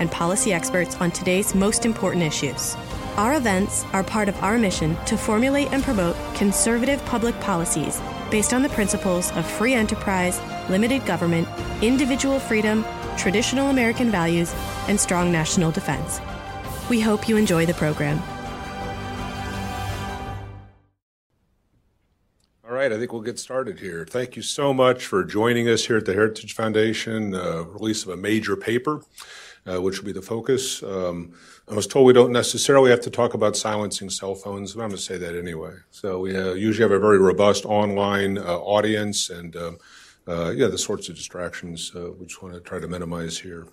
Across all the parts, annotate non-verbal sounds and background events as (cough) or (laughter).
and policy experts on today's most important issues. Our events are part of our mission to formulate and promote conservative public policies based on the principles of free enterprise, limited government, individual freedom, traditional American values, and strong national defense. We hope you enjoy the program. All right, I think we'll get started here. Thank you so much for joining us here at the Heritage Foundation, uh, release of a major paper, uh, which will be the focus. Um, I was told we don't necessarily have to talk about silencing cell phones, but I'm going to say that anyway. So we uh, usually have a very robust online uh, audience and um, uh, yeah, the sorts of distractions uh, we just want to try to minimize here.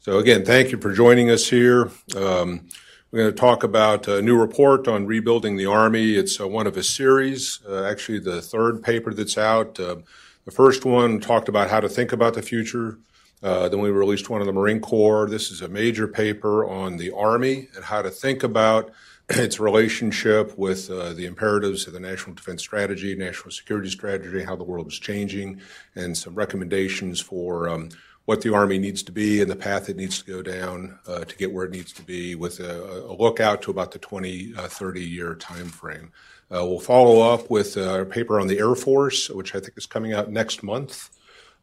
So again, thank you for joining us here. Um, we're going to talk about a new report on rebuilding the Army. It's uh, one of a series, actually, the third paper that's out. Uh, the first one talked about how to think about the future. Uh, then we released one on the Marine Corps. This is a major paper on the Army and how to think about (clears throat) its relationship with uh, the imperatives of the National Defense Strategy, National Security Strategy, how the world is changing, and some recommendations for um, what the Army needs to be and the path it needs to go down uh, to get where it needs to be with a, a look out to about the 20, uh, 30 year time frame. Uh, we'll follow up with a paper on the Air Force, which I think is coming out next month.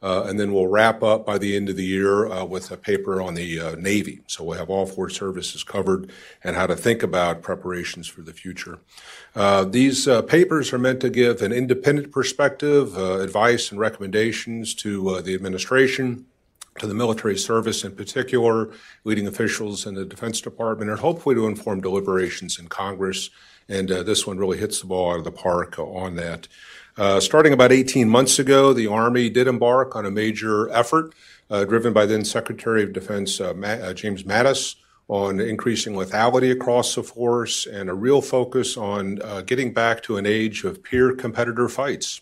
Uh, and then we'll wrap up by the end of the year uh, with a paper on the uh, Navy. So we'll have all four services covered and how to think about preparations for the future. these papers are meant to give an independent perspective, advice, and recommendations to the administration to the military service in particular, leading officials in the Defense Department, and hopefully to inform deliberations in Congress. And uh, this one really hits the ball out of the park on that. Uh, starting about 18 months ago, the Army did embark on a major effort uh, driven by then Secretary of Defense uh, James Mattis on increasing lethality across the force and a real focus on getting back to an age of peer competitor fights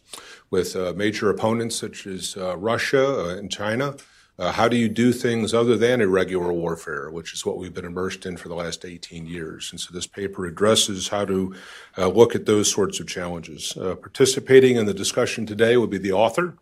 with major opponents such as Russia and China. Uh, how do you do things other than irregular warfare, which is what we've been immersed in for the last 18 years? And so this paper addresses how to uh, look at those sorts of challenges. Uh, participating in the discussion today will be the author,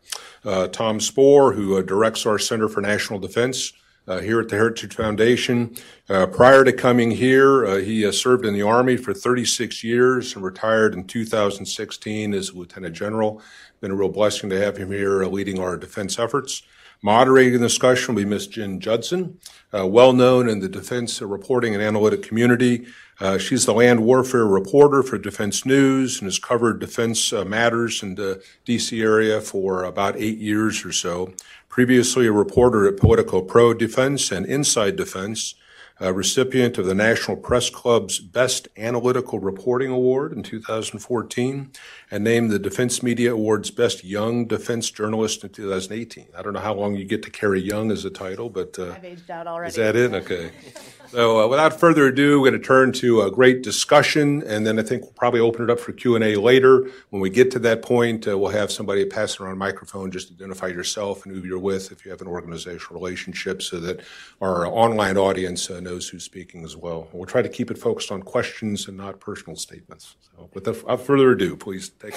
uh, Tom Spoehr, who uh, directs our Center for National Defense. Uh, here at the Heritage Foundation. prior to coming here, he served in the Army for 36 years and retired in 2016 as a Lieutenant General. Been a real blessing to have him here leading our defense efforts. Moderating the discussion will be Ms. Jen Judson, uh, well known in the defense reporting and analytic community. Uh, she's the land warfare reporter for Defense News and has covered defense uh, matters in the D.C. area for about eight years or so. Previously, a reporter at Politico Pro Defense and Inside Defense a recipient of the National Press Club's Best Analytical Reporting Award in 2014, and named the Defense Media Award's Best Young Defense Journalist in 2018. I don't know how long you get to carry young as a title, but uh, I've aged out already. Is that it? Okay. (laughs) So, uh, without further ado, we're going to turn to a great discussion, and then I think we'll probably open it up for Q and A later. When we get to that point, uh, we'll have somebody pass around a microphone. Just identify yourself and who you're with, if you have an organizational relationship, so that our online audience uh, knows who's speaking as well. We'll try to keep it focused on questions and not personal statements. So, without further ado, please take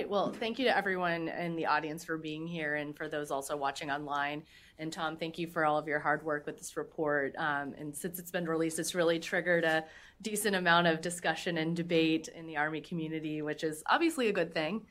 right. Well, thank you to everyone in the audience for being here and for those also watching online. And Tom, thank you for all of your hard work with this report. Um, and since it's been released, it's really triggered a decent amount of discussion and debate in the Army community, which is obviously a good thing.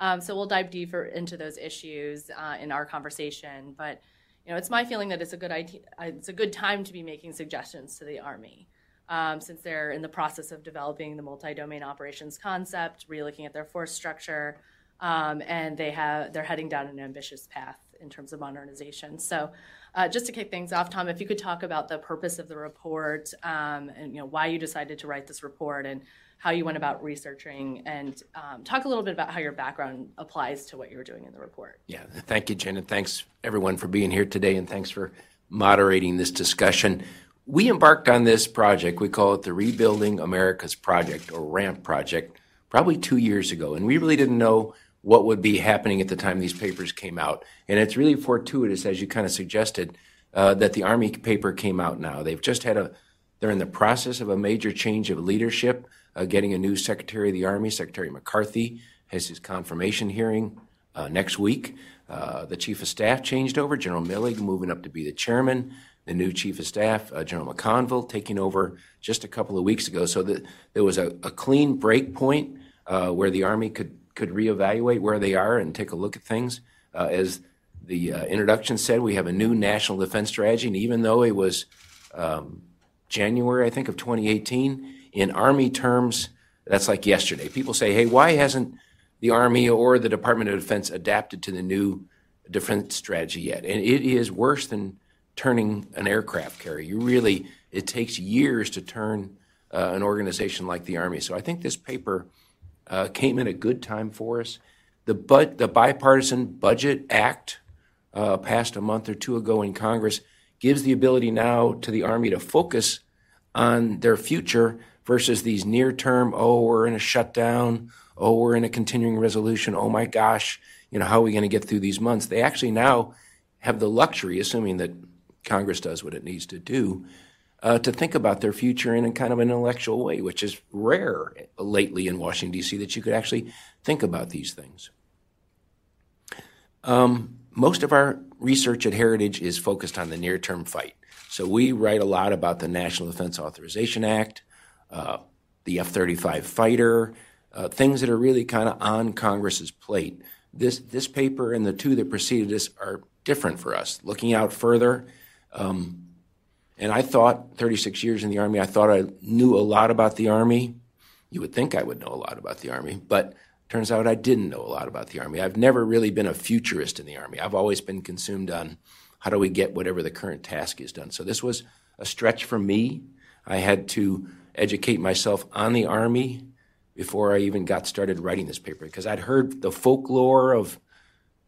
Um, so we'll dive deeper into those issues uh, in our conversation. But you know, it's my feeling that it's a good idea. It's a good time to be making suggestions to the Army um, since they're in the process of developing the multi-domain operations concept, relooking at their force structure, um, and they have they're heading down an ambitious path in terms of modernization. So, uh, just to kick things off, Tom, if you could talk about the purpose of the report um, and you know why you decided to write this report and how you went about researching, and um, talk a little bit about how your background applies to what you were doing in the report. Yeah, thank you, Jen, and thanks everyone for being here today, and thanks for moderating this discussion. We embarked on this project, we call it the Rebuilding America's Project or RAMP project, probably two years ago. And we really didn't know what would be happening at the time these papers came out. And it's really fortuitous, as you kind of suggested, uh, that the Army paper came out now. They've just had a, they're in the process of a major change of leadership, uh, getting a new Secretary of the Army. Secretary McCarthy has his confirmation hearing uh, next week. Uh, the Chief of Staff changed over, General Milley moving up to be the chairman. The new Chief of Staff, uh, General McConville, taking over just a couple of weeks ago. So the, there was a, a clean break point uh, where the Army could could reevaluate where they are and take a look at things. Uh, as the uh, introduction said, we have a new national defense strategy, and even though it was um, January, I think, of 2018, in Army terms, that's like yesterday. People say, hey, why hasn't the Army or the Department of Defense adapted to the new defense strategy yet? And it is worse than turning an aircraft carrier. You really, it takes years to turn uh, an organization like the Army. So I think this paper uh, came in a good time for us. The, but, the Bipartisan Budget Act, uh, passed a month or two ago in Congress, gives the ability now to the Army to focus on their future versus these near term, oh, we're in a shutdown, oh, we're in a continuing resolution, oh my gosh, you know, how are we going to get through these months? They actually now have the luxury, assuming that Congress does what it needs to do, uh, to think about their future in a kind of an intellectual way, which is rare lately in Washington, D.C., that you could actually think about these things. Um, most of our research at Heritage is focused on the near term fight. So we write a lot about the National Defense Authorization Act, uh, the F 35 fighter, uh, things that are really kind of on Congress's plate. This, this paper and the two that preceded this are different for us. Looking out further, um, and I thought, 36 years in the Army, I thought I knew a lot about the Army. You would think I would know a lot about the Army, but turns out I didn't know a lot about the Army. I've never really been a futurist in the Army. I've always been consumed on how do we get whatever the current task is done. So this was a stretch for me. I had to educate myself on the Army before I even got started writing this paper because I'd heard the folklore of,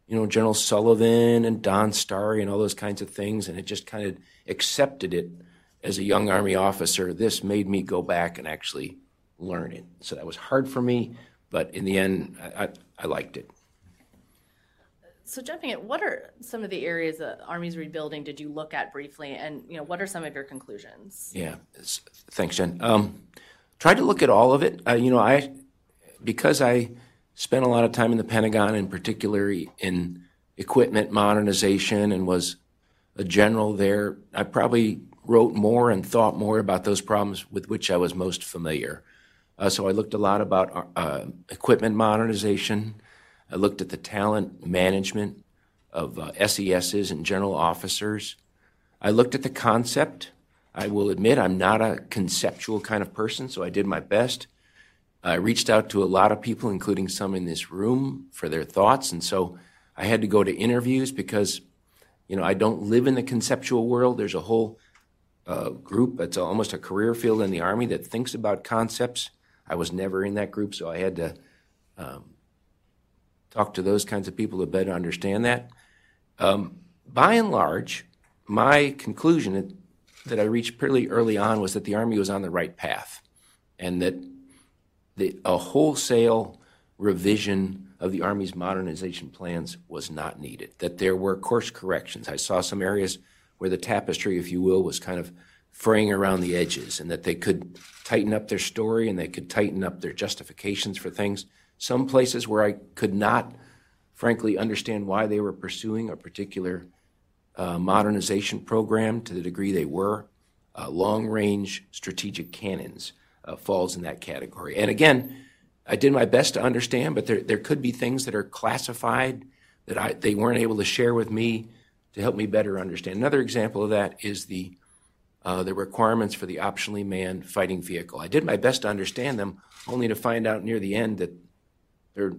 you know, General Sullivan and Don Starry and all those kinds of things, and it just kind of accepted it as a young Army officer, this made me go back and actually learn it. So that was hard for me, but in the end, I, I, I liked it. So jumping in, what are some of the areas that Army's rebuilding did you look at briefly, and you know what are some of your conclusions? Yeah, thanks, Jen. Um, tried to look at all of it. Uh, you know, I because I spent a lot of time in the Pentagon, in particular in equipment modernization, and was a general there, I probably wrote more and thought more about those problems with which I was most familiar. Uh, so I looked a lot about uh, equipment modernization. I looked at the talent management of uh, SESs and general officers. I looked at the concept. I will admit I'm not a conceptual kind of person, so I did my best. I reached out to a lot of people, including some in this room, for their thoughts, and so I had to go to interviews because you know, I don't live in the conceptual world. There's a whole uh, group that's almost a career field in the Army that thinks about concepts. I was never in that group, so I had to um, talk to those kinds of people to better understand that. Um, by and large, my conclusion that, that I reached pretty early on was that the Army was on the right path and that the, a wholesale revision of the Army's modernization plans was not needed, that there were course corrections. I saw some areas where the tapestry, if you will, was kind of fraying around the edges, and that they could tighten up their story and they could tighten up their justifications for things. Some places where I could not, frankly, understand why they were pursuing a particular uh, modernization program to the degree they were. Uh, long range strategic cannons uh, falls in that category. And again, I did my best to understand, but there, there could be things that are classified that I, they weren't able to share with me to help me better understand. Another example of that is the, uh, the requirements for the optionally manned fighting vehicle. I did my best to understand them, only to find out near the end that they're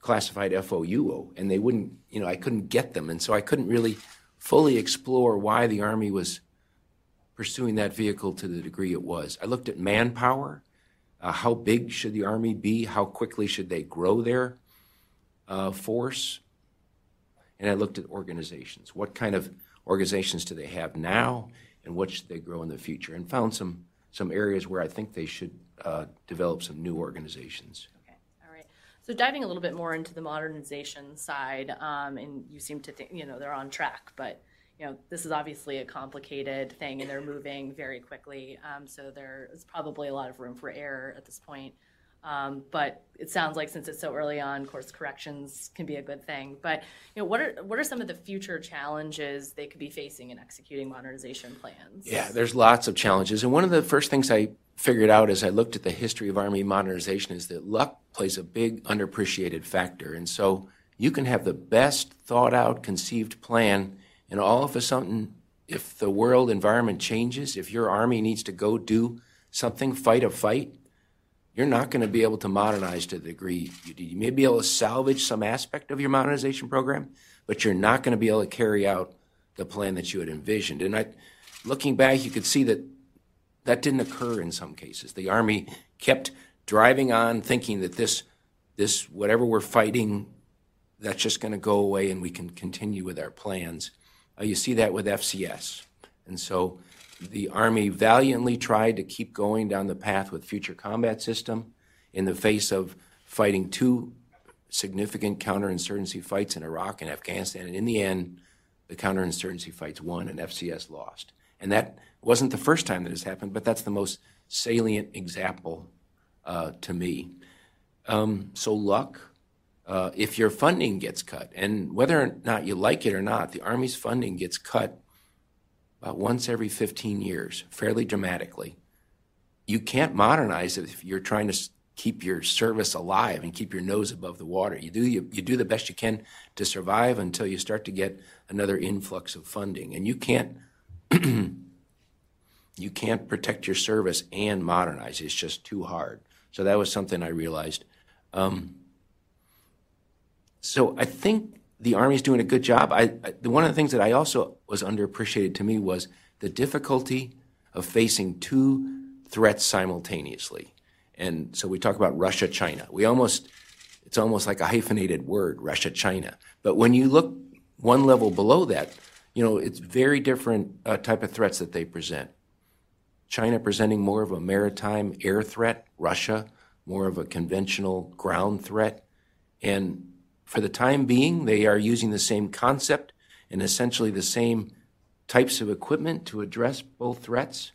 classified FOUO, and they wouldn't, you know, I couldn't get them, and so I couldn't really fully explore why the Army was pursuing that vehicle to the degree it was. I looked at manpower uh, how big should the Army be? How quickly should they grow their uh, force? And I looked at organizations. What kind of organizations do they have now, and what should they grow in the future, and found some some areas where I think they should uh, develop some new organizations. Okay, all right. So diving a little bit more into the modernization side, um, and you seem to think, you know, they're on track, but, you know, this is obviously a complicated thing and they're moving very quickly. Um, so there is probably a lot of room for error at this point. Um, but it sounds like since it's so early on, course corrections can be a good thing. But you know, what are what are some of the future challenges they could be facing in executing modernization plans? Yeah, there's lots of challenges, and one of the first things I figured out as I looked at the history of Army modernization is that luck plays a big underappreciated factor, and so you can have the best thought out, conceived plan, and all of a sudden, if the world environment changes, if your army needs to go do something, fight a fight, you're not going to be able to modernize to the degree you did. You may be able to salvage some aspect of your modernization program, but you're not going to be able to carry out the plan that you had envisioned. And I, looking back, you could see that that didn't occur in some cases. The Army kept driving on, thinking that this, this whatever we're fighting, that's just going to go away and we can continue with our plans. Uh, you see that with FCS. And so the Army valiantly tried to keep going down the path with Future Combat System in the face of fighting two significant counterinsurgency fights in Iraq and Afghanistan. And in the end, the counterinsurgency fights won and FCS lost. And that wasn't the first time that has happened, but that's the most salient example uh, to me. Um, so, luck, uh, if your funding gets cut, and whether or not you like it or not, the Army's funding gets cut about once every 15 years, fairly dramatically. You can't modernize if you're trying to keep your service alive and keep your nose above the water. You do you, you do the best you can to survive until you start to get another influx of funding, and you can't (clears throat) you can't protect your service and modernize. It's just too hard. So that was something I realized. Um, so I think the Army's doing a good job. I, I, one of the things that I also was underappreciated to me was the difficulty of facing two threats simultaneously. And so we talk about Russia, China. We almost, it's almost like a hyphenated word, Russia, China. But when you look one level below that, you know, it's very different uh, type of threats that they present. China presenting more of a maritime air threat, Russia more of a conventional ground threat. And for the time being, they are using the same concept and essentially the same types of equipment to address both threats.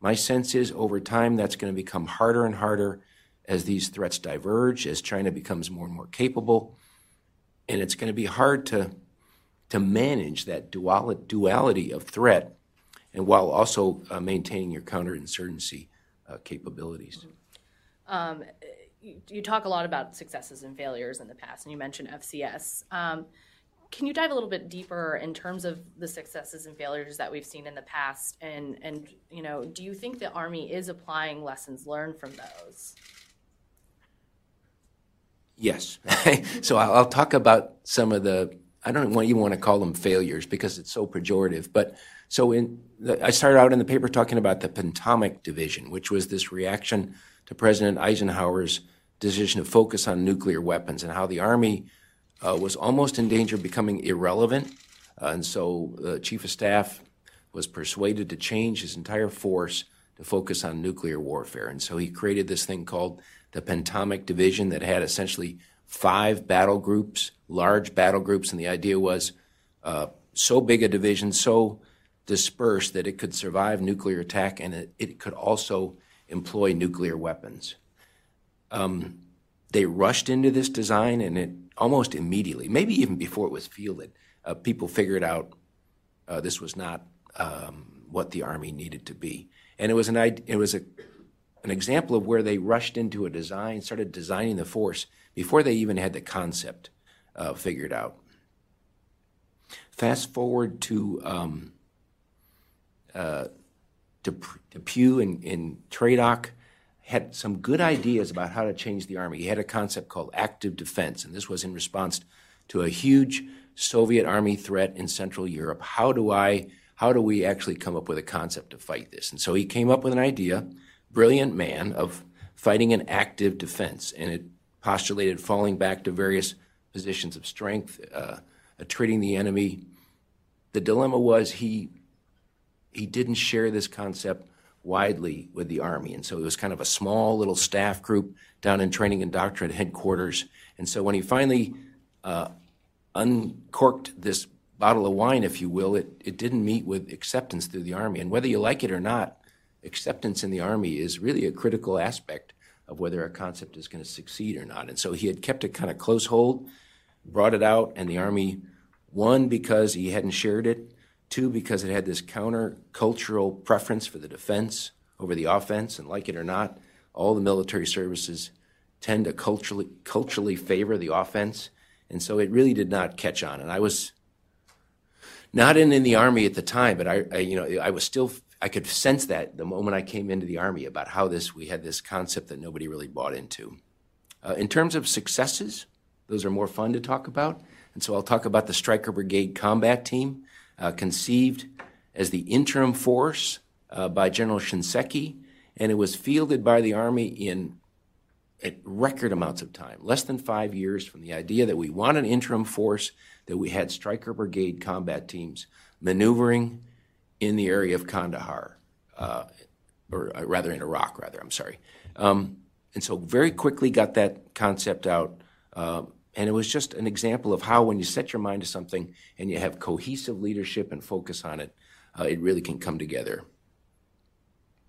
My sense is over time that's going to become harder and harder as these threats diverge, as China becomes more and more capable. And it's going to be hard to, to manage that duality of threat and while also uh, maintaining your counterinsurgency uh, capabilities. Um, you, talk a lot about successes and failures in the past, and you mentioned FCS. Um, can you dive a little bit deeper in terms of the successes and failures that we've seen in the past, and and you know, do you think the Army is applying lessons learned from those? Yes. (laughs) so I'll, talk about some of the. I don't even want to call them failures because it's so pejorative, but so in the, I started out in the paper talking about the Pentomic Division, which was this reaction to President Eisenhower's decision to focus on nuclear weapons and how the Army uh, was almost in danger of becoming irrelevant. Uh, and so the Chief of Staff was persuaded to change his entire force to focus on nuclear warfare. And so he created this thing called the Pentomic Division that had essentially five battle groups, large battle groups. And the idea was uh, so big a division, so dispersed that it could survive nuclear attack and it, it could also employ nuclear weapons. Um, they rushed into this design, and it almost immediately, maybe even before it was fielded, uh, people figured out uh, this was not um, what the army needed to be. And it was an it was a, an example of where they rushed into a design, started designing the force before they even had the concept uh, figured out. Fast forward to um, uh, DePuy and, and Tradoc had some good ideas about how to change the army. He had a concept called active defense, and this was in response to a huge Soviet army threat in Central Europe. How do I, how do we actually come up with a concept to fight this? And so he came up with an idea, brilliant man, of fighting an active defense, and it postulated falling back to various positions of strength, uh, treating the enemy the dilemma was he he didn't share this concept widely with the Army. And so it was kind of a small little staff group down in training and doctrine headquarters. And so when he finally uh, uncorked this bottle of wine, if you will, it, it didn't meet with acceptance through the Army. And whether you like it or not, acceptance in the Army is really a critical aspect of whether a concept is going to succeed or not. And so he had kept it kind of close hold, brought it out, and the Army, won because he hadn't shared it, two, because it had this counter cultural preference for the defense over the offense, and like it or not, all the military services tend to culturally culturally favor the offense, and so it really did not catch on. And I was not in, in the army at the time, but I, I you know I was still I could sense that the moment I came into the Army about how this we had this concept that nobody really bought into. Uh, in terms of successes, those are more fun to talk about. And so I'll talk about the Stryker Brigade Combat Team, conceived as the interim force uh, by General Shinseki, and it was fielded by the Army in at record amounts of time, less than five years from the idea that we want an interim force, that we had Stryker Brigade combat teams maneuvering in the area of Kandahar, uh, or uh, rather in Iraq, rather, I'm sorry. Um, and so very quickly got that concept out. Uh, and it was just an example of how when you set your mind to something and you have cohesive leadership and focus on it, uh, it really can come together.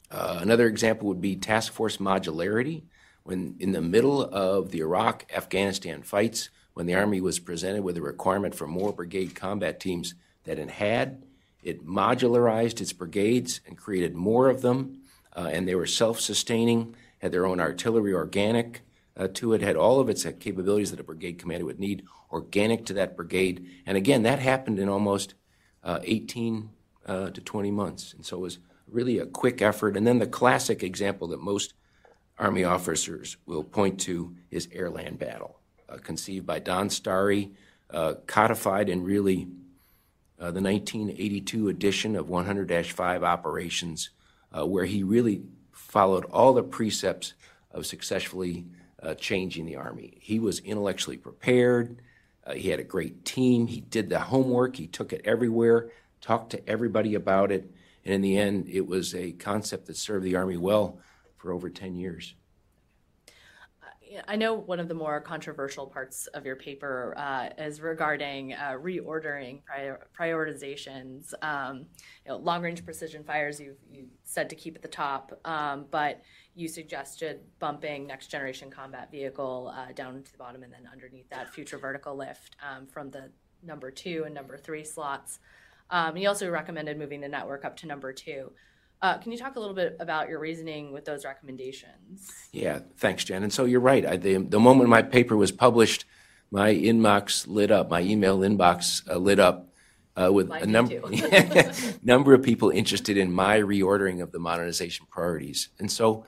Uh, another example would be task force modularity. When in the middle of the Iraq Afghanistan fights, when the Army was presented with a requirement for more brigade combat teams that it had, it modularized its brigades and created more of them, uh, and they were self sustaining, had their own artillery organic uh, to it, had all of its capabilities that a brigade commander would need organic to that brigade. And again, that happened in almost uh, 18 uh, to 20 months. And so it was really a quick effort. And then the classic example that most Army officers will point to is air land battle, uh, conceived by Don Starry, uh, codified in really uh, the 1982 edition of 100 5 operations, where he really followed all the precepts of successfully uh, changing the Army. He was intellectually prepared, uh, he had a great team, he did the homework, he took it everywhere, talked to everybody about it, and in the end, it was a concept that served the Army well for over 10 years. I know one of the more controversial parts of your paper uh, is regarding uh, reordering prior, prioritizations. Um, you know, long-range precision fires, you you said to keep at the top, um, but you suggested bumping next-generation combat vehicle uh, down to the bottom, and then underneath that, future vertical lift um, from the number two and number three slots. Um, you also recommended moving the network up to number two. Uh, can you talk a little bit about your reasoning with those recommendations? Yeah, thanks, Jen. And so you're right. I, the, the moment my paper was published, my inbox lit up, my email inbox uh, lit up uh, with Mine a number (laughs) number of people interested in my reordering of the modernization priorities. And so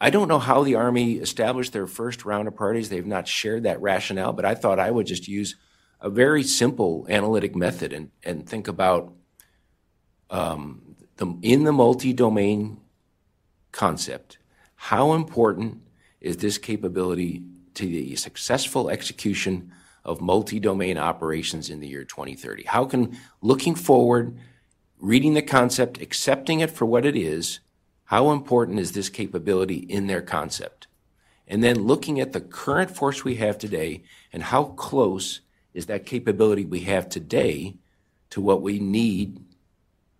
I don't know how the Army established their first round of parties. They've not shared that rationale, but I thought I would just use a very simple analytic method and, and think about um, the, in the multi-domain concept, how important is this capability to the successful execution of multi-domain operations in the year 2030? How can looking forward, reading the concept, accepting it for what it is, how important is this capability in their concept? And then looking at the current force we have today and how close is that capability we have today to what we need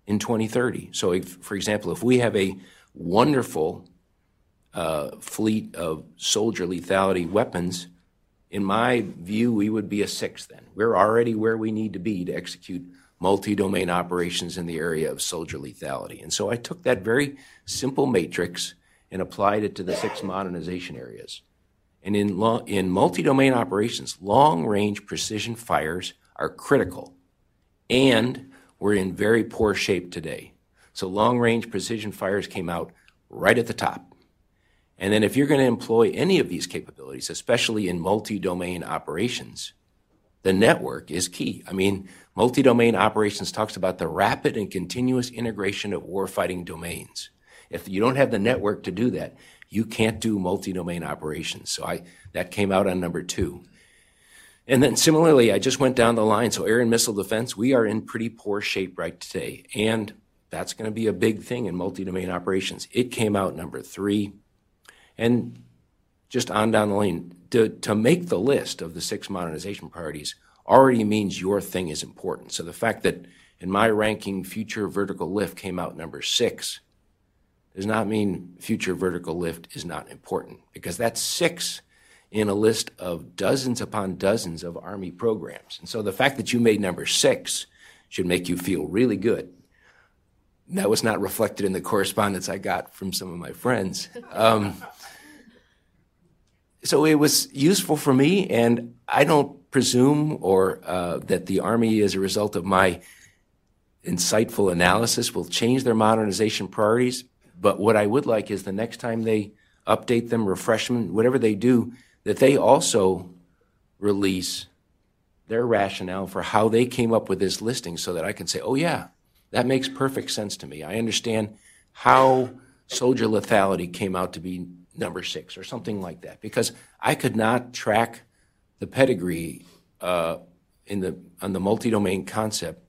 in 2030. So, if, for example, if we have a wonderful uh, fleet of soldier lethality weapons, in my view, we would be a six then. We're already where we need to be to execute multi domain operations in the area of soldier lethality. And so I took that very simple matrix and applied it to the six modernization areas. And in, in multi domain operations, long range precision fires are critical. And we're in very poor shape today. So long range precision fires came out right at the top. And then if you're going to employ any of these capabilities, especially in multi-domain operations, the network is key. I mean, multi-domain operations talks about the rapid and continuous integration of warfighting domains. If you don't have the network to do that, you can't do multi-domain operations. So I, that came out on number two. And then similarly, I just went down the line. So air and missile defense, we are in pretty poor shape right today. And that's going to be a big thing in multi-domain operations. It came out number three. And just on down the lane, to, to make the list of the six modernization priorities already means your thing is important. So the fact that in my ranking, future vertical lift came out number six does not mean future vertical lift is not important because that's six in a list of dozens upon dozens of Army programs. And so the fact that you made number six should make you feel really good. That was not reflected in the correspondence I got from some of my friends. Um, so it was useful for me, and I don't presume or uh, that the Army, as a result of my insightful analysis, will change their modernization priorities. But what I would like is the next time they update them, refresh them, whatever they do, that they also release their rationale for how they came up with this listing so that I can say, oh, yeah, that makes perfect sense to me. I understand how soldier lethality came out to be number six or something like that because I could not track the pedigree uh, in the on the multi-domain concept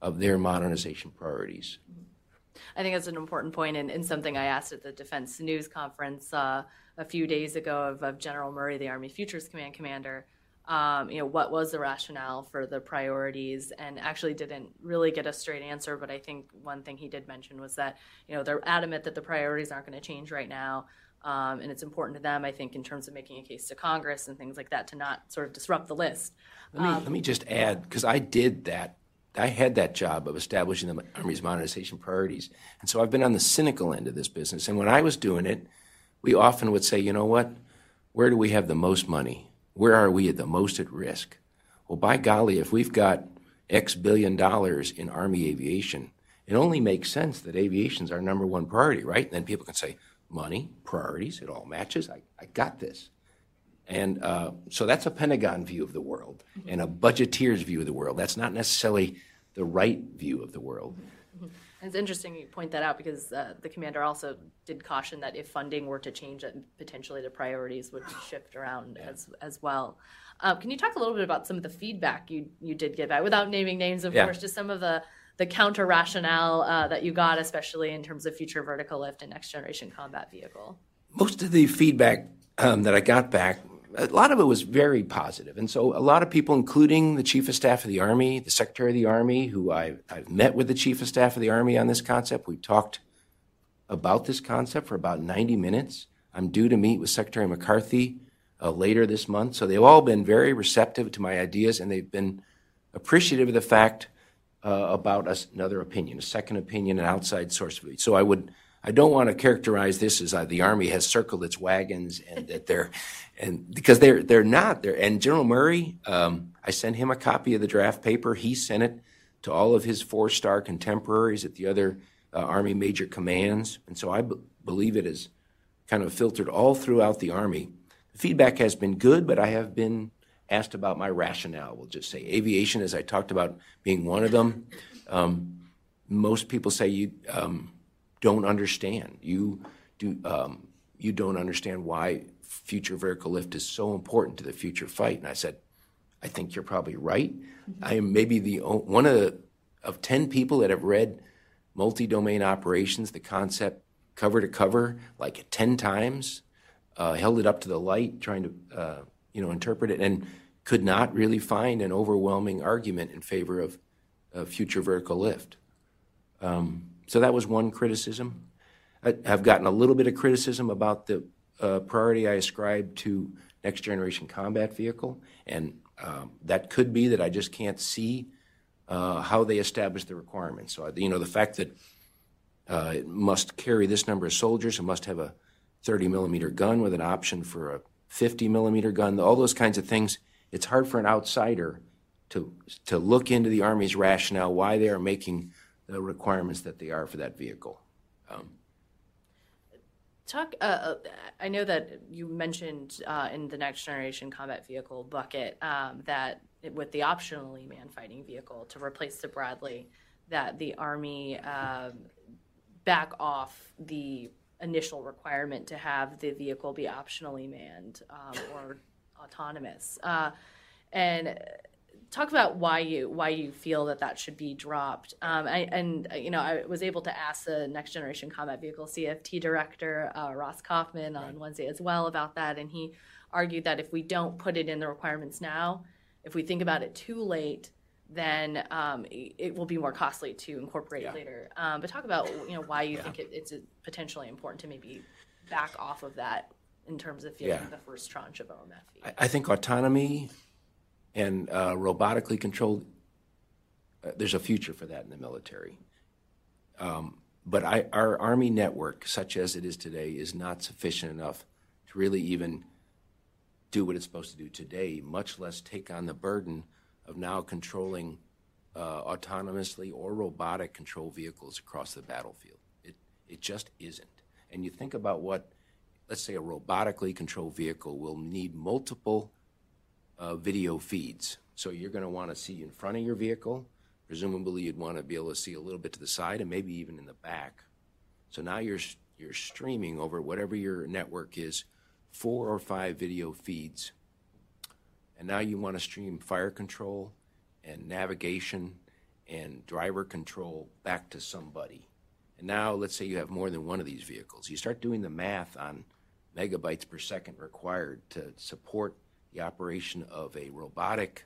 of their modernization priorities. I think that's an important point and, and something I asked at the Defense News Conference uh, a few days ago of, of, General Murray, the Army Futures Command commander. Um, you know, what was the rationale for the priorities, and actually didn't really get a straight answer. But I think one thing he did mention was that you know they're adamant that the priorities aren't going to change right now. Um, and it's important to them, I think, in terms of making a case to Congress and things like that to not sort of disrupt the list. Let me, um, let me just add, because I did that. I had that job of establishing the Army's modernization priorities. And so I've been on the cynical end of this business. And when I was doing it, we often would say, you know what? Where do we have the most money? Where are we at the most at risk? Well, by golly, if we've got X billion dollars in Army aviation, it only makes sense that aviation's our number one priority, right? And then people can say, money, priorities, it all matches. I, I got this. And uh, so that's a Pentagon view of the world and a budgeteer's view of the world. That's not necessarily the right view of the world. It's interesting you point that out because uh, the commander also did caution that if funding were to change, that potentially the priorities would shift around yeah. as as well. Uh, can you talk a little bit about some of the feedback you you did give out without naming names, of yeah. course, just some of the the counter rationale uh, that you got, especially in terms of future vertical lift and next generation combat vehicle? Most of the feedback um, that I got back, a lot of it was very positive. And so a lot of people, including the Chief of Staff of the Army, the Secretary of the Army, who I, I've met with the Chief of Staff of the Army on this concept. We talked about this concept for about 90 minutes. I'm due to meet with Secretary McCarthy uh, later this month. So they've all been very receptive to my ideas and they've been appreciative of the fact uh, about a, another opinion, a second opinion, an outside source. Of it. So I would, I don't want to characterize this as uh, the Army has circled its wagons and that they're, and because they're they're not there. And General Murray, um, I sent him a copy of the draft paper. He sent it to all of his four-star contemporaries at the other uh, Army major commands, and so I b- believe it is kind of filtered all throughout the Army. The feedback has been good, but I have been asked about my rationale. We'll just say aviation, as I talked about, being one of them. Um, most people say you um, don't understand. You do. Um, you don't understand why future vertical lift is so important to the future fight. And I said, I think you're probably right. Mm-hmm. I am maybe the only, one of the, of ten people that have read multi-domain operations, the concept cover to cover, like ten times. Uh, held it up to the light, trying to uh, you know, interpret it, and could not really find an overwhelming argument in favor of future vertical lift. Um, so that was one criticism. I, have gotten a little bit of criticism about the uh, priority I ascribed to next generation combat vehicle, and um, that could be that I just can't see uh, how they establish the requirements. So, you know, the fact that uh, it must carry this number of soldiers, it must have a 30 millimeter gun with an option for a 50 millimeter gun, all those kinds of things. It's hard for an outsider to to look into the Army's rationale why they are making the requirements that they are for that vehicle. Um, Talk. Uh, uh I know that you mentioned uh, in the next generation combat vehicle bucket um, that it, with the optionally manned fighting vehicle to replace the Bradley, that the Army um, back off the initial requirement to have the vehicle be optionally manned um, or autonomous. Uh, and talk about why you why you feel that that should be dropped. Um, I, and you know, I was able to ask the Next Generation Combat Vehicle CFT director uh, Ross Coffman on Wednesday as well about that, and he argued that if we don't put it in the requirements now, if we think about it too late, then um, it, will be more costly to incorporate Yeah. later. Um, but talk about you know why you think it, it's potentially important to maybe back off of that in terms of Yeah. the first tranche of OMF. I, I think autonomy and uh, robotically controlled, uh, there's a future for that in the military. Um, but I, our Army network, such as it is today, is not sufficient enough to really even do what it's supposed to do today, much less take on the burden of now controlling uh, autonomously or robotic control vehicles across the battlefield. It, it just isn't. And you think about what, let's say, a robotically controlled vehicle will need multiple uh, video feeds. So you're going to want to see in front of your vehicle. Presumably, you'd want to be able to see a little bit to the side and maybe even in the back. So now you're you're streaming over whatever your network is, four or five video feeds, and now you want to stream fire control and navigation and driver control back to somebody. And now let's say you have more than one of these vehicles. You start doing the math on megabytes per second required to support the operation of a robotic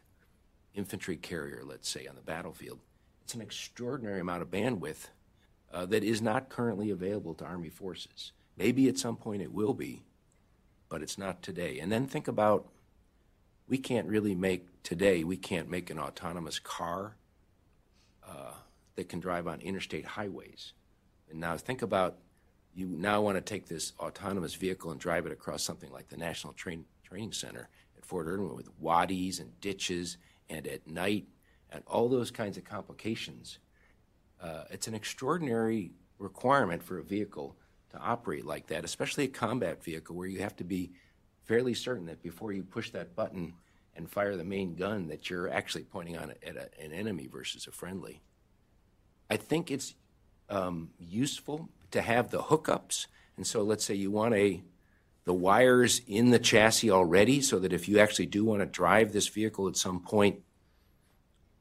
infantry carrier, let's say, on the battlefield. It's an extraordinary amount of bandwidth uh, that is not currently available to Army forces. Maybe at some point it will be, but it's not today. And then think about we can't really make today, we can't make an autonomous car uh, that can drive on interstate highways. And now think about you now want to take this autonomous vehicle and drive it across something like the National Train, Training Center at Fort Irwin with wadis and ditches and at night and all those kinds of complications. Uh, it's an extraordinary requirement for a vehicle to operate like that, especially a combat vehicle where you have to be fairly certain that before you push that button and fire the main gun that you're actually pointing on at a, an enemy versus a friendly. I think it's um, useful to have the hookups. And so let's say you want a the wires in the chassis already so that if you actually do want to drive this vehicle at some point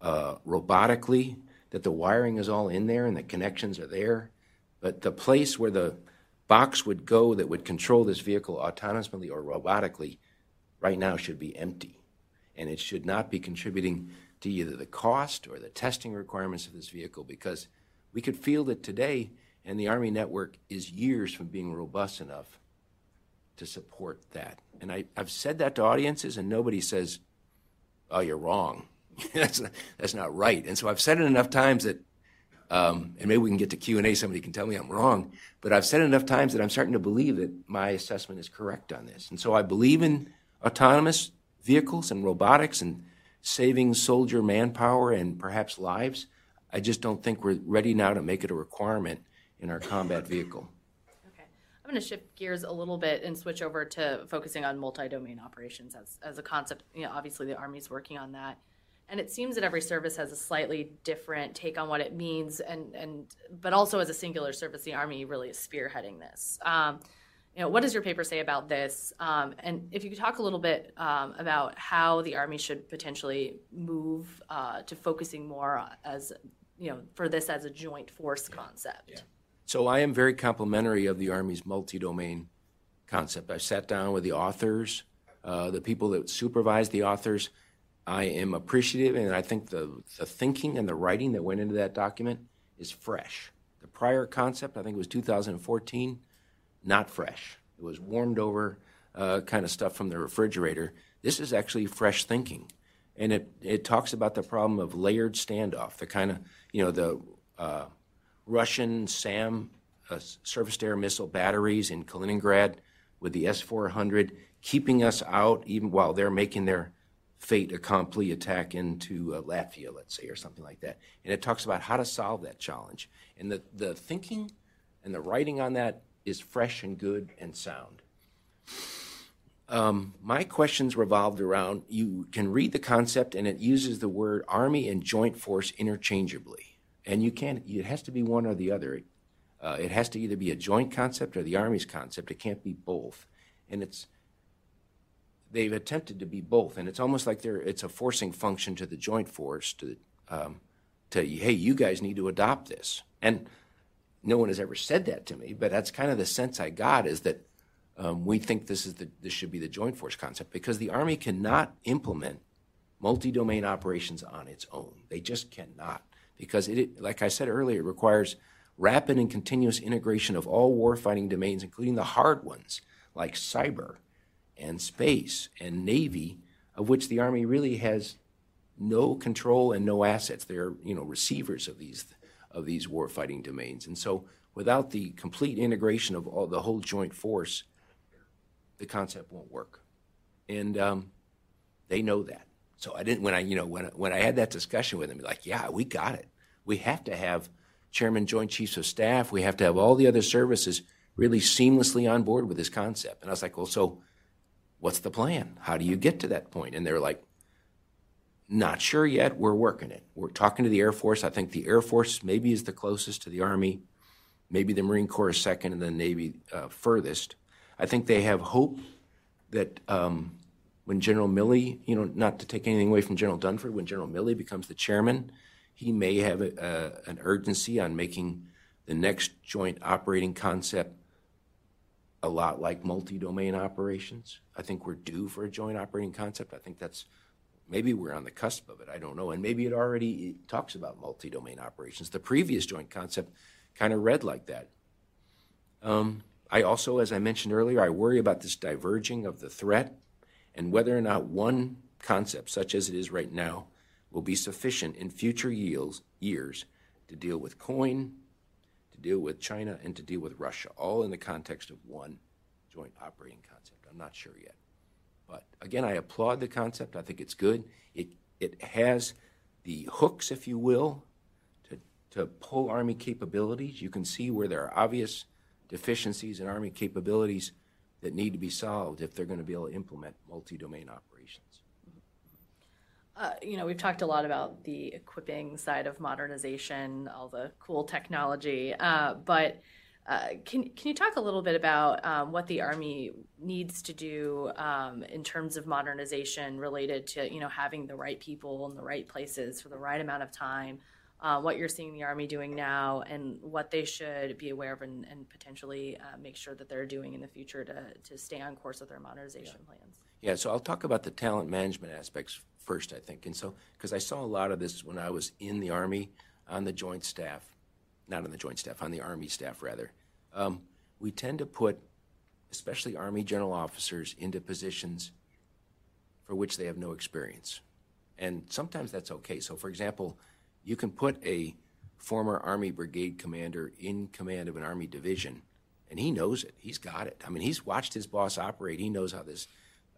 uh, robotically, that the wiring is all in there and the connections are there. But the place where the box would go that would control this vehicle autonomously or robotically right now should be empty. And it should not be contributing to either the cost or the testing requirements of this vehicle because we could feel that today and the Army network is years from being robust enough to support that. And I, I've said that to audiences and nobody says, oh, you're wrong. (laughs) that's, not, that's not right. And so I've said it enough times that, um, and maybe we can get to Q&A, somebody can tell me I'm wrong, but I've said it enough times that I'm starting to believe that my assessment is correct on this. And so I believe in autonomous vehicles and robotics and saving soldier manpower and perhaps lives. I just don't think we're ready now to make it a requirement in our combat vehicle. Okay. I'm going to shift gears a little bit and switch over to focusing on multi-domain operations as, as a concept. You know, obviously the Army's working on that. And it seems that every service has a slightly different take on what it means, and, and but also as a singular service, the Army really is spearheading this. Um, you know, what does your paper say about this? Um, and if you could talk a little bit um, about how the Army should potentially move uh, to focusing more as, you know, for this as a joint force concept. yeah. So I am very complimentary of the Army's multi-domain concept. I sat down with the authors, uh, the people that supervise the authors. I am appreciative, and I think the, the thinking and the writing that went into that document is fresh. The prior concept, I think it was 2014, not fresh. It was warmed over uh, kind of stuff from the refrigerator. This is actually fresh thinking. And it, it talks about the problem of layered standoff, the kind of, you know, the uh, Russian SAM uh, surface to air missile batteries in Kaliningrad with the S 400, keeping us out even while they're making their fait accompli attack into uh, Latvia, let's say, or something like that. And it talks about how to solve that challenge. And the, the thinking and the writing on that is fresh and good and sound. Um, my questions revolved around you can read the concept and it uses the word army and joint force interchangeably. And you can't, it has to be one or the other. Uh, it has to either be a joint concept or the Army's concept. It can't be both. And it's they've attempted to be both, and it's almost like they're it's a forcing function to the joint force to um, to hey, you guys need to adopt this, and no one has ever said that to me, but that's kind of the sense I got is that um, we think this is the this should be the joint force concept because the army cannot implement multi-domain operations on its own. They just cannot because it, like I said earlier, requires rapid and continuous integration of all warfighting domains, including the hard ones like cyber and space and navy, of which the army really has no control and no assets. They're you know receivers of these of these warfighting domains, and so without the complete integration of all the whole joint force, the concept won't work, and um, they know that. So I didn't when I you know when when I had that discussion with them, like, yeah, we got it. We have to have chairman, joint chiefs of staff. We have to have all the other services really seamlessly on board with this concept. And I was like, well, so what's the plan? How do you get to that point? And they're like, not sure yet. We're working it. We're talking to the Air Force. I think the Air Force maybe is the closest to the Army, maybe the Marine Corps is second, and the Navy uh, furthest. I think they have hope that um, when General Milley, you know, not to take anything away from General Dunford, when General Milley becomes the chairman, he may have a, a, an urgency on making the next joint operating concept a lot like multi-domain operations. I think we're due for a joint operating concept. I think that's maybe we're on the cusp of it. I don't know, and maybe it already it talks about multi-domain operations. The previous joint concept kind of read like that. Um, I also, as I mentioned earlier, I worry about this diverging of the threat and whether or not one concept, such as it is right now, will be sufficient in future years, years to deal with COIN, to deal with China, and to deal with Russia, all in the context of one joint operating concept. I'm not sure yet. But again, I applaud the concept. I think it's good. It, it has the hooks, if you will, to, to pull Army capabilities. You can see where there are obvious deficiencies in Army capabilities that need to be solved if they're going to be able to implement multi domain operations. Uh, you know, we've talked a lot about the equipping side of modernization, all the cool technology, uh, but uh, can can you talk a little bit about um, what the Army needs to do um, in terms of modernization related to you know having the right people in the right places for the right amount of time? Uh, what you're seeing the Army doing now, and what they should be aware of, and, and potentially uh, make sure that they're doing in the future to to stay on course with their modernization yeah. plans. Yeah, so I'll talk about the talent management aspects first, I think. And so, because I saw a lot of this when I was in the Army on the Joint Staff, not on the Joint Staff, on the Army staff, rather. Um, we tend to put, especially Army general officers, into positions for which they have no experience. And sometimes that's okay. So, for example, you can put a former Army brigade commander in command of an Army division, and he knows it. He's got it. I mean, he's watched his boss operate. He knows how this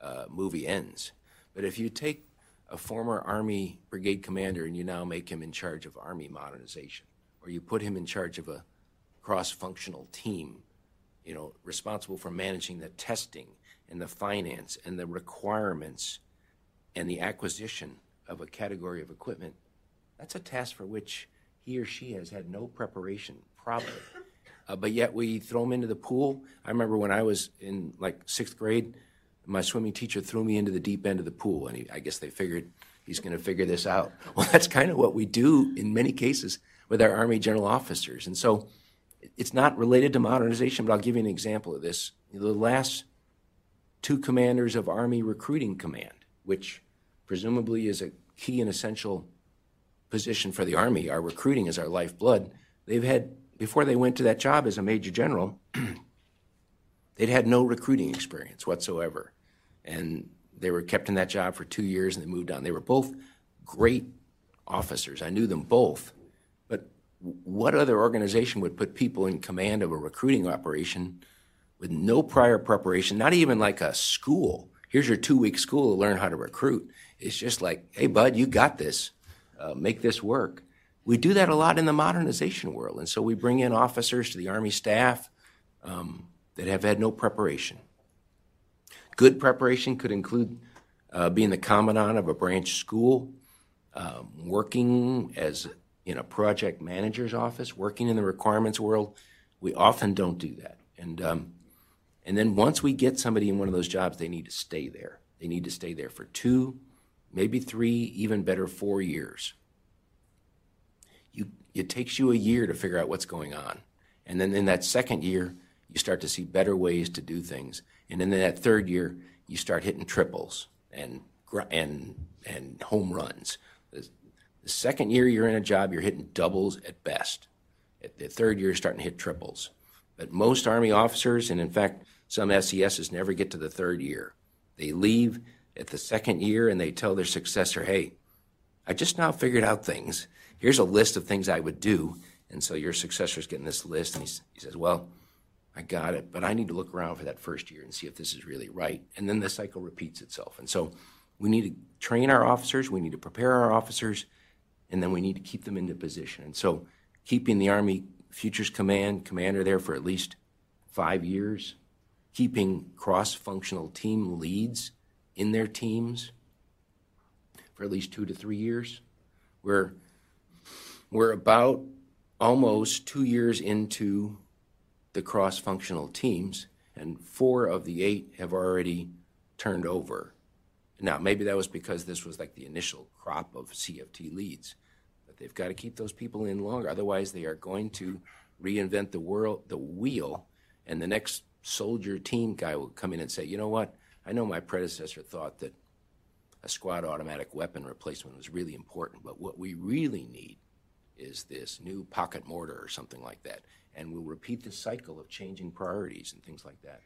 uh, movie ends. But if you take a former Army brigade commander and you now make him in charge of Army modernization, or you put him in charge of a cross functional team, you know, responsible for managing the testing and the finance and the requirements and the acquisition of a category of equipment, that's a task for which he or she has had no preparation, probably. Uh, but yet we throw him into the pool. I remember when I was in like sixth grade, my swimming teacher threw me into the deep end of the pool, and he, I guess they figured he's going to figure this out. (laughs) Well, that's kind of what we do in many cases with our Army general officers. And so it's not related to modernization, but I'll give you an example of this. The last two commanders of Army Recruiting Command, which presumably is a key and essential position for the Army, our recruiting is our lifeblood, they've had, before they went to that job as a Major General, (clears throat) they'd had no recruiting experience whatsoever and they were kept in that job for two years and they moved on. They were both great officers. I knew them both. But what other organization would put people in command of a recruiting operation with no prior preparation, not even like a school? Here's your two week school to learn how to recruit. It's just like, hey, bud, you got this. Uh, make this work. We do that a lot in the modernization world. And so we bring in officers to the Army staff um, that have had no preparation Good preparation could include uh, being the commandant of a branch school, um, working as in a project manager's office, working in the requirements world. We often don't do that. And, um, and then once we get somebody in one of those jobs, they need to stay there. They need to stay there for two, maybe three, even better, four years. You, it takes you a year to figure out what's going on. And then in that second year, you start to see better ways to do things. And then in that third year, you start hitting triples and, and, and home runs. The, second year you're in a job, you're hitting doubles at best. At the third year, you're starting to hit triples. But most Army officers, and in fact, some SESs never get to the third year. They leave at the second year and they tell their successor, hey, I just now figured out things. Here's a list of things I would do. And so your successor's getting this list, and he says, well, I got it, but I need to look around for that first year and see if this is really right. And then the cycle repeats itself. And so we need to train our officers, we need to prepare our officers, and then we need to keep them into position. And so keeping the Army Futures Command commander there for at least five years, keeping cross functional team leads in their teams for at least two to three years. We're, we're about almost two years into the cross functional teams, and four of the eight have already turned over. Now, maybe that was because this was like the initial crop of CFT leads, but they've got to keep those people in longer. Otherwise, they are going to reinvent the world, the wheel, and the next soldier team guy will come in and say, you know what? I know my predecessor thought that a squad automatic weapon replacement was really important, but what we really need is this new pocket mortar or something like that. And we'll repeat the cycle of changing priorities and things like that.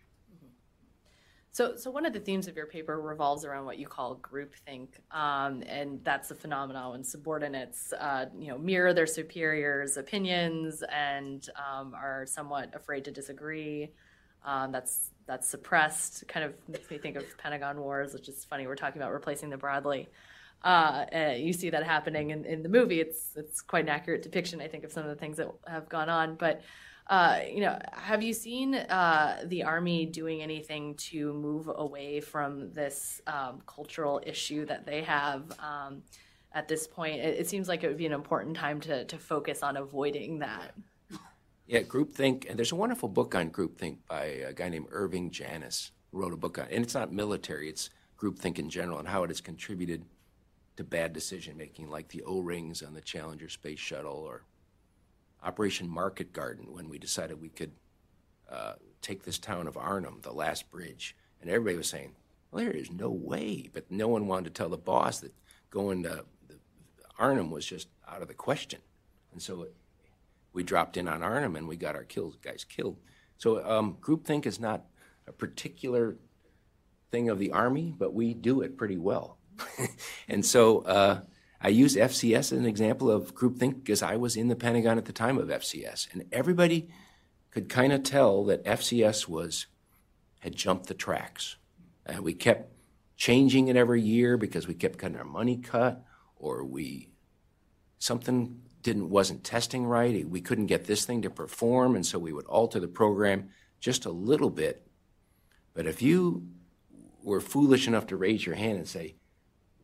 So, so one of the themes of your paper revolves around what you call groupthink, um, and that's the phenomenon when subordinates, uh, you know, mirror their superiors' opinions and um, are somewhat afraid to disagree. Um, that's that's suppressed. Kind of makes me think of Pentagon Wars, which is funny. We're talking about replacing the Bradley. Uh, you see that happening in, in the movie. It's it's quite an accurate depiction, I think, of some of the things that have gone on. But uh, you know, have you seen uh, the army doing anything to move away from this um, cultural issue that they have um, at this point? It, it, seems like it would be an important time to to focus on avoiding that. Yeah, groupthink, and there's a wonderful book on groupthink by a guy named Irving Janis. Wrote a book on, and it's not military; it's groupthink in general and how it has contributed to bad decision making, like the O rings on the Challenger space shuttle or Operation Market Garden when we decided we could uh, take this town of Arnhem, the last bridge. And everybody was saying, well, there is no way. But no one wanted to tell the boss that going to the, Arnhem was just out of the question. And so it, we dropped in on Arnhem and we got our kills, guys killed. So um, groupthink is not a particular thing of the Army, but we do it pretty well. (laughs) and so uh, I use FCS as an example of groupthink because I was in the Pentagon at the time of FCS, and everybody could kind of tell that FCS was had jumped the tracks. And we kept changing it every year because we kept getting our money cut, or we something didn't wasn't testing right. We couldn't get this thing to perform, and so we would alter the program just a little bit. But if you were foolish enough to raise your hand and say,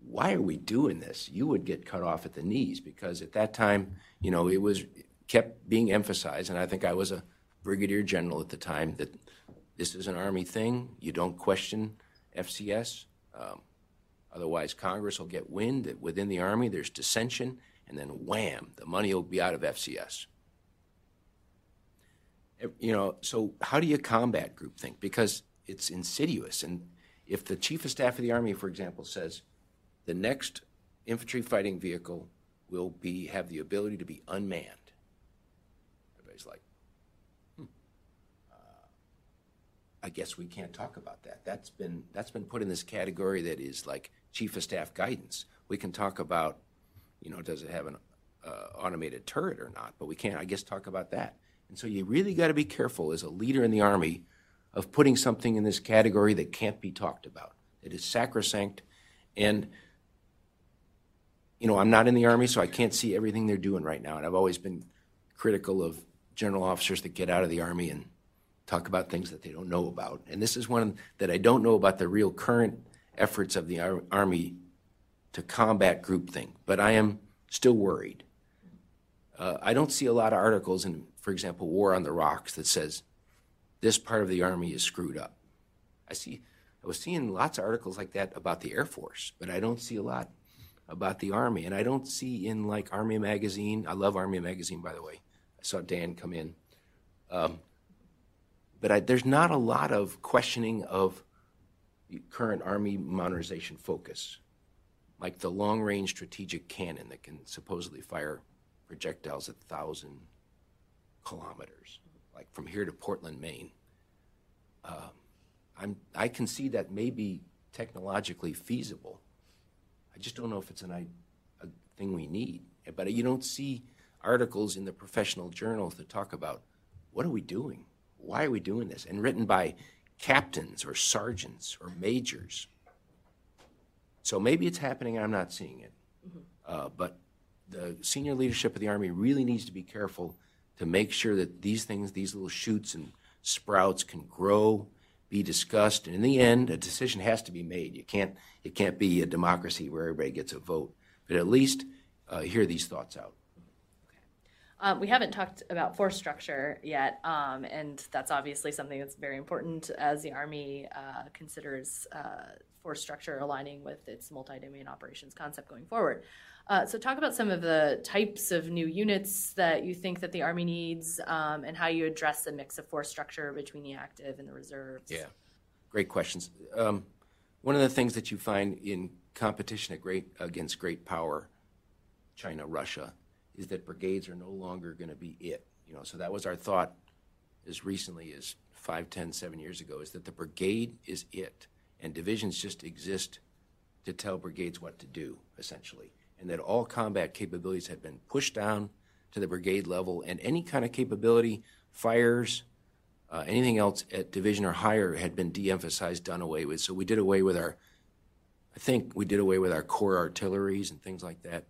why are we doing this? You would get cut off at the knees because at that time, you know, it was kept being emphasized, and I think I was a brigadier general at the time that this is an army thing. You don't question FCS. Um, otherwise, Congress will get wind that within the army there's dissension, and then wham, the money will be out of FCS. You know, so how do you combat groupthink? Because it's insidious, and if the chief of staff of the army, for example, says the next infantry fighting vehicle will be have the ability to be unmanned. Everybody's like, hmm. uh, I guess we can't talk about that. That's been that's been put in this category that is like chief of staff guidance. We can talk about, you know, does it have an uh, automated turret or not? But we can't, I guess, talk about that. And so you really got to be careful as a leader in the army of putting something in this category that can't be talked about. It is sacrosanct, and you know, I'm not in the Army, so I can't see everything they're doing right now. And I've always been critical of general officers that get out of the Army and talk about things that they don't know about. And this is one that I don't know about the real current efforts of the Ar- Army to combat groupthink, but I am still worried. Uh, I don't see a lot of articles in, for example, War on the Rocks that says this part of the Army is screwed up. I see, I was seeing lots of articles like that about the Air Force, but I don't see a lot about the Army. And I don't see in like Army Magazine, I love Army Magazine, by the way. I saw Dan come in. Um, but I, there's not a lot of questioning of current Army modernization focus, like the long range strategic cannon that can supposedly fire projectiles at 1,000 kilometers, like from here to Portland, Maine. I'm, I can see that may be technologically feasible. I just don't know if it's an, a thing we need. But you don't see articles in the professional journals that talk about what are we doing? Why are we doing this? And written by captains or sergeants or majors. So maybe it's happening, I'm not seeing it. Mm-hmm. Uh, but the senior leadership of the Army really needs to be careful to make sure that these things, these little shoots and sprouts can grow, be discussed, and in the end, a decision has to be made. You can't, it can't be a democracy where everybody gets a vote, but at least uh, hear these thoughts out. Um, we haven't talked about force structure yet, um, and that's obviously something that's very important as the Army uh, considers uh, force structure aligning with its multi-domain operations concept going forward. Uh, so, talk about some of the types of new units that you think that the Army needs, um, and how you address the mix of force structure between the active and the reserves. Yeah, great questions. Um, one of the things that you find in competition great, against great power, China, Russia is that brigades are no longer going to be it. You know, so that was our thought as recently as five, ten, seven years ago, is that the brigade is it, and divisions just exist to tell brigades what to do, essentially, and that all combat capabilities had been pushed down to the brigade level, and any kind of capability, fires, uh, anything else at division or higher had been de-emphasized, done away with. So we did away with our, I think we did away with our corps artilleries and things like that,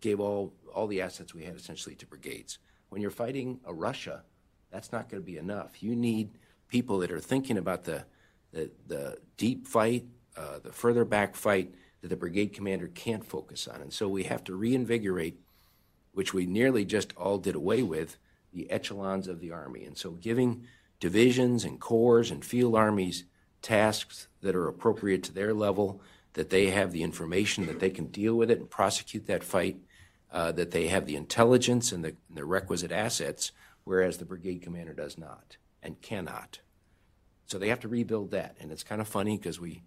gave all all the assets we had essentially to brigades. When you're fighting a Russia, that's not going to be enough. You need people that are thinking about the the, the deep fight, uh, the further back fight that the brigade commander can't focus on. And so we have to reinvigorate, which we nearly just all did away with, the echelons of the Army. And so giving divisions and corps and field armies tasks that are appropriate to their level, that they have the information that they can deal with it and prosecute that fight, uh, that they have the intelligence and the, and the requisite assets, whereas the brigade commander does not and cannot. So they have to rebuild that, and it's kind of funny because we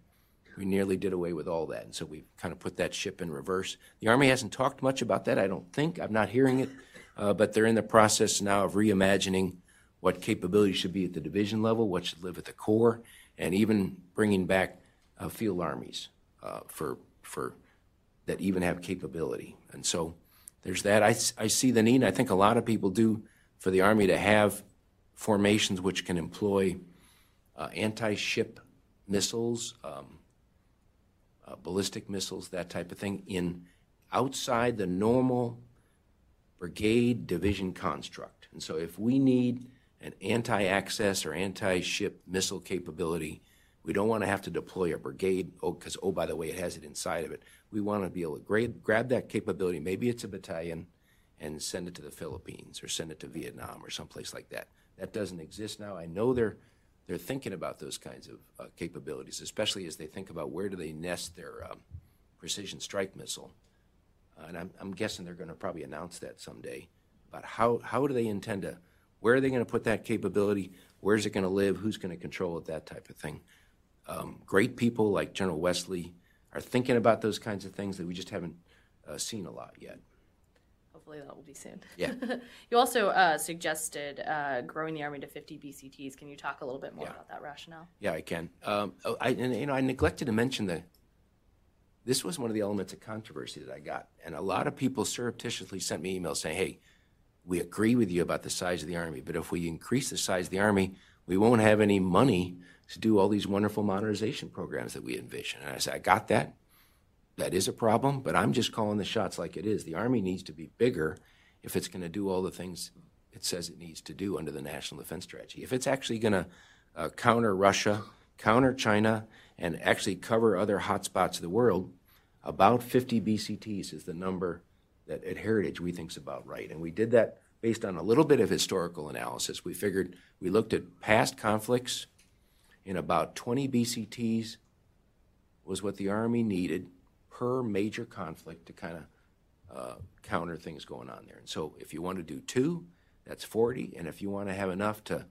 we nearly did away with all that, and so we kind of put that ship in reverse. The Army hasn't talked much about that, I don't think. I'm not hearing it, (laughs) uh, but they're in the process now of reimagining what capabilities should be at the division level, what should live at the corps, and even bringing back uh, field armies uh, for for that even have capability. And so there's that. I, I see the need, I think a lot of people do, for the Army to have formations which can employ uh, anti ship missiles, um, uh, ballistic missiles, that type of thing, in outside the normal brigade division construct. And so if we need an anti access or anti ship missile capability, we don't want to have to deploy a brigade, oh, because, oh, by the way, it has it inside of it. We want to be able to grab, grab that capability, maybe it's a battalion, and send it to the Philippines or send it to Vietnam or someplace like that. That doesn't exist now. I know they're, they're thinking about those kinds of uh, capabilities, especially as they think about where do they nest their um, precision strike missile. Uh, and I'm, I'm guessing they're going to probably announce that someday about how, how do they intend to, where are they going to put that capability? Where's it going to live? Who's going to control it? That type of thing um, great people like General Wesley are thinking about those kinds of things that we just haven't uh, seen a lot yet. Hopefully that will be soon. Yeah. (laughs) you also uh, suggested uh, growing the Army to 50 BCTs. Can you talk a little bit more yeah. about that rationale? Yeah, I can. Um, oh, I, and, you know, I neglected to mention that this was one of the elements of controversy that I got. And a lot of people surreptitiously sent me emails saying, hey, we agree with you about the size of the Army, but if we increase the size of the Army, we won't have any money to do all these wonderful modernization programs that we envision. And I said, I got that. That is a problem, but I'm just calling the shots like it is. The Army needs to be bigger if it's going to do all the things it says it needs to do under the National Defense Strategy. If it's actually going to uh, counter Russia, counter China, and actually cover other hotspots of the world, about 50 BCTs is the number that at Heritage we think is about right. And we did that based on a little bit of historical analysis. We figured we looked at past conflicts in about 20 BCTs was what the Army needed per major conflict to kind of uh, counter things going on there. And so if you want to do two, that's 40. And if you want to have enough to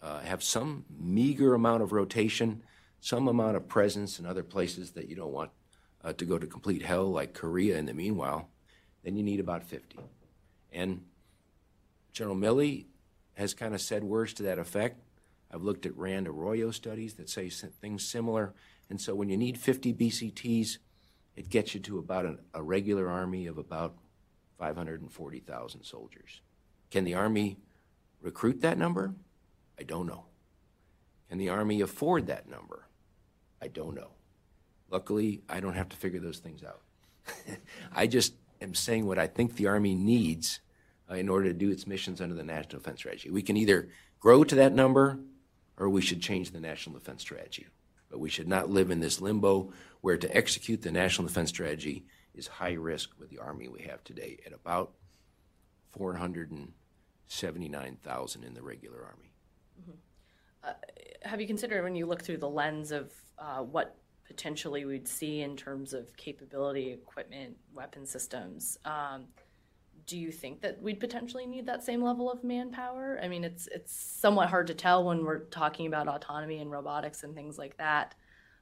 uh, have some meager amount of rotation, some amount of presence in other places that you don't want uh, to go to complete hell, like Korea in the meanwhile, then you need about 50. And General Milley has kind of said words to that effect. I've looked at Rand Arroyo studies that say things similar. And so when you need 50 BCTs, it gets you to about an, a regular army of about 540,000 soldiers. Can the Army recruit that number? I don't know. Can the Army afford that number? I don't know. Luckily, I don't have to figure those things out. (laughs) I just am saying what I think the Army needs uh, in order to do its missions under the National Defense Strategy. We can either grow to that number or we should change the National Defense Strategy. But we should not live in this limbo where to execute the National Defense Strategy is high risk with the Army we have today at about 479,000 in the regular Army. Mm-hmm. Uh, have you considered when you look through the lens of uh, what potentially we'd see in terms of capability, equipment, weapon systems? Um, do you think that we'd potentially need that same level of manpower? I mean, it's it's somewhat hard to tell when we're talking about autonomy and robotics and things like that.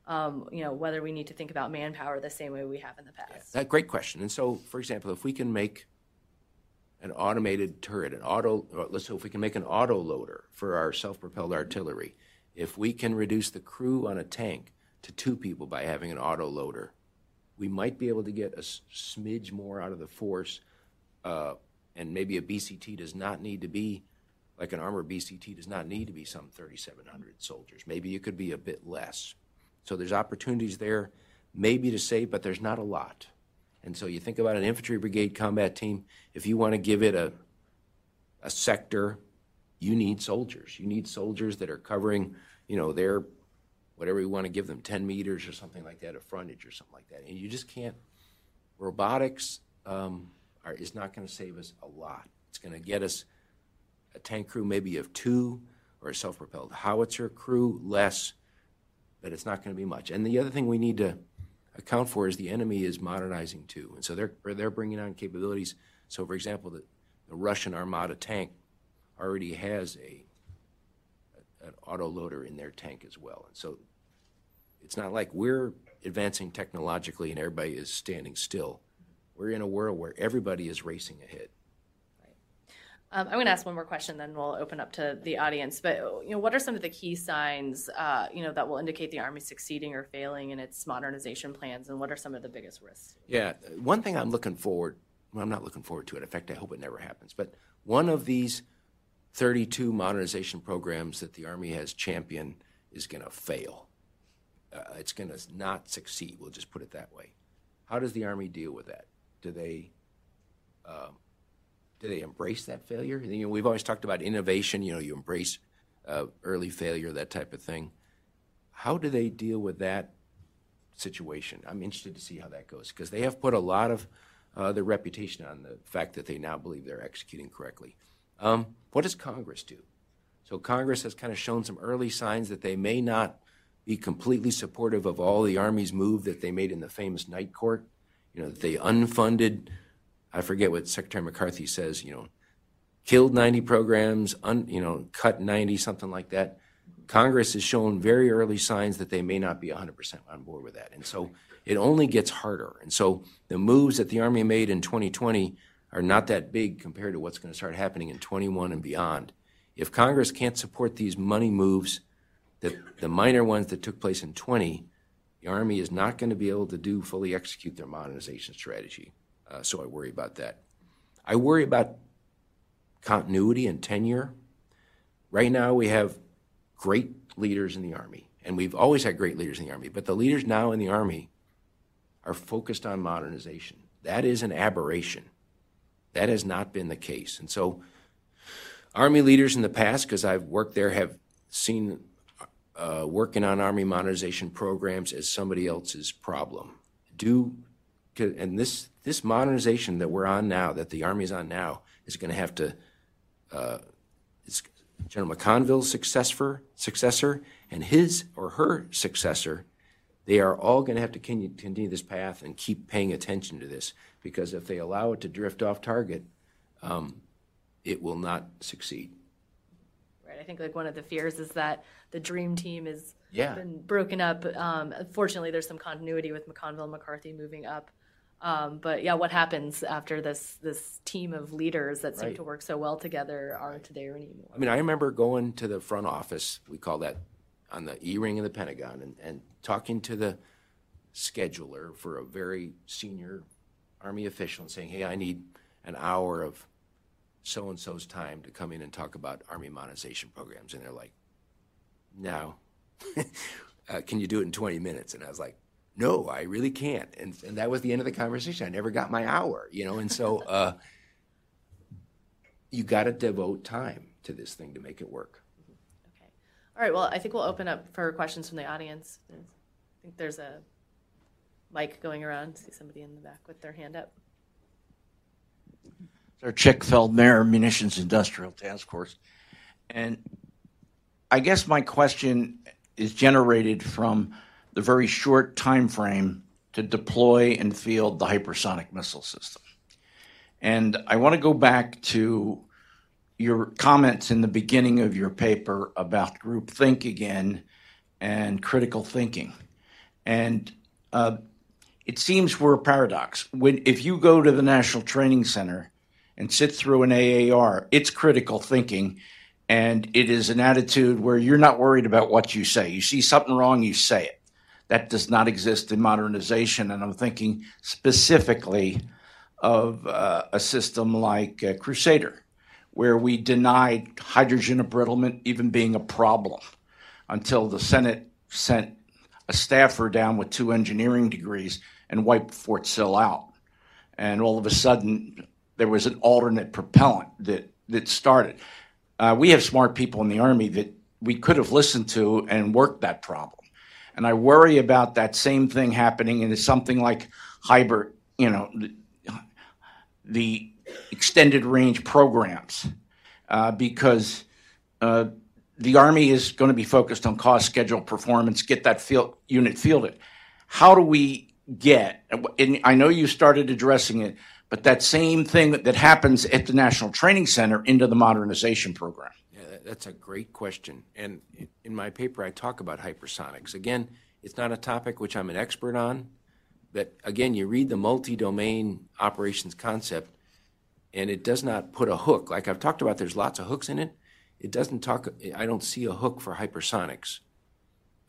Um, you know, whether we need to think about manpower the same way we have in the past. Yeah, great question. And so, for example, if we can make an automated turret, an auto, let's say if we can make an auto loader for our self-propelled artillery, if we can reduce the crew on a tank to two people by having an auto loader, we might be able to get a smidge more out of the force uh, and maybe a BCT does not need to be like an armored BCT does not need to be some 3,700 soldiers. Maybe it could be a bit less. So there's opportunities there, maybe to save, but there's not a lot. And so you think about an infantry brigade combat team. If you want to give it a a sector, you need soldiers. You need soldiers that are covering, you know, their whatever you want to give them, 10 meters or something like that, a frontage or something like that. And you just can't. Robotics. Um, are, is not going to save us a lot. It's going to get us a tank crew maybe of two or a self propelled howitzer crew less, but it's not going to be much. And the other thing we need to account for is the enemy is modernizing too. And so they're, they're bringing on capabilities. So, for example, the, the Russian Armata tank already has a, an auto loader in their tank as well. And so it's not like we're advancing technologically and everybody is standing still we're in a world where everybody is racing ahead. Um, I'm going to ask one more question, then we'll open up to the audience. But you know, what are some of the key signs, uh, you know, that will indicate the Army succeeding or failing in its modernization plans, and what are some of the biggest risks? Yeah, one thing I'm looking forward. Well, I'm not looking forward to it. In fact, I hope it never happens. But one of these 32 modernization programs that the Army has championed is going to fail. Uh, it's going to not succeed. We'll just put it that way. How does the Army deal with that? Do they um, do they embrace that failure? You know, we've always talked about innovation. You know, you embrace uh, early failure, that type of thing. How do they deal with that situation? I'm interested to see how that goes because they have put a lot of uh, their reputation on the fact that they now believe they're executing correctly. Um, what does Congress do? So Congress has kind of shown some early signs that they may not be completely supportive of all the Army's move that they made in the famous Night Court you know, they unfunded, I forget what Secretary McCarthy says, you know, killed 90 programs, un, you know, cut 90, something like that. Congress has shown very early signs that they may not be 100% on board with that. And so it only gets harder. And so the moves that the Army made in 2020 are not that big compared to what's going to start happening in 21 and beyond. If Congress can't support these money moves, that the minor ones that took place in 20, the Army is not going to be able to do fully execute their modernization strategy. Uh, so I worry about that. I worry about continuity and tenure. Right now, we have great leaders in the Army, and we've always had great leaders in the Army, but the leaders now in the Army are focused on modernization. That is an aberration. That has not been the case. And so, Army leaders in the past, because I've worked there, have seen uh, working on Army modernization programs as somebody else's problem. Do and this this modernization that we're on now, that the Army is on now, is going to have to. Uh, General McConville's successor, successor, and his or her successor they are all going to have to continue, continue this path and keep paying attention to this because if they allow it to drift off target, um, it will not succeed. I think like one of the fears is that the dream team is Yeah. been broken up. Um, fortunately, there's some continuity with McConville and McCarthy moving up. Um, but yeah, what happens after this this team of leaders that seem Right. to work so well together aren't there anymore? I mean, I remember going to the front office, we call that on the E ring of the Pentagon, and, and talking to the scheduler for a very senior Army official and saying, hey, I need an hour of so and so's time to come in and talk about Army modernization programs. And they're like, no. (laughs) uh, can you do it in 20 minutes? And I was like, no, I really can't. And, and that was the end of the conversation. I never got my hour, you know? And so (laughs) uh, you got to devote time to this thing to make it work. Okay. All right. Well, I think we'll open up for questions from the audience. I think there's a mic going around. See somebody in the back with their hand up. Sir Chick Feldmayer, Munitions Industrial Task Force. And I guess my question is generated from the very short time frame to deploy and field the hypersonic missile system. And I want to go back to your comments in the beginning of your paper about groupthink again and critical thinking. And uh, it seems we're a paradox. When if you go to the National Training Center and sit through an AAR, it's critical thinking, and it is an attitude where you're not worried about what you say. You see something wrong, you say it. That does not exist in modernization, and I'm thinking specifically of uh, a system like uh, Crusader, where we denied hydrogen embrittlement even being a problem until the Senate sent a staffer down with two engineering degrees and wiped Fort Sill out. And all of a sudden, there was an alternate propellant that, that started. Uh, we have smart people in the Army that we could have listened to and worked that problem. And I worry about that same thing happening in something like hybrid, you know, the, the extended range programs, uh, because uh, the Army is going to be focused on cost, schedule, performance, get that field, unit fielded. How do we get, and I know you started addressing it, but that same thing that, happens at the National Training Center into the modernization program? Yeah, that's a great question. And in- my paper, I talk about hypersonics. Again, it's not a topic which I'm an expert on, but again, you read the multi-domain operations concept, and it does not put a hook. Like I've talked about, there's lots of hooks in it. It doesn't talk, I don't see a hook for hypersonics.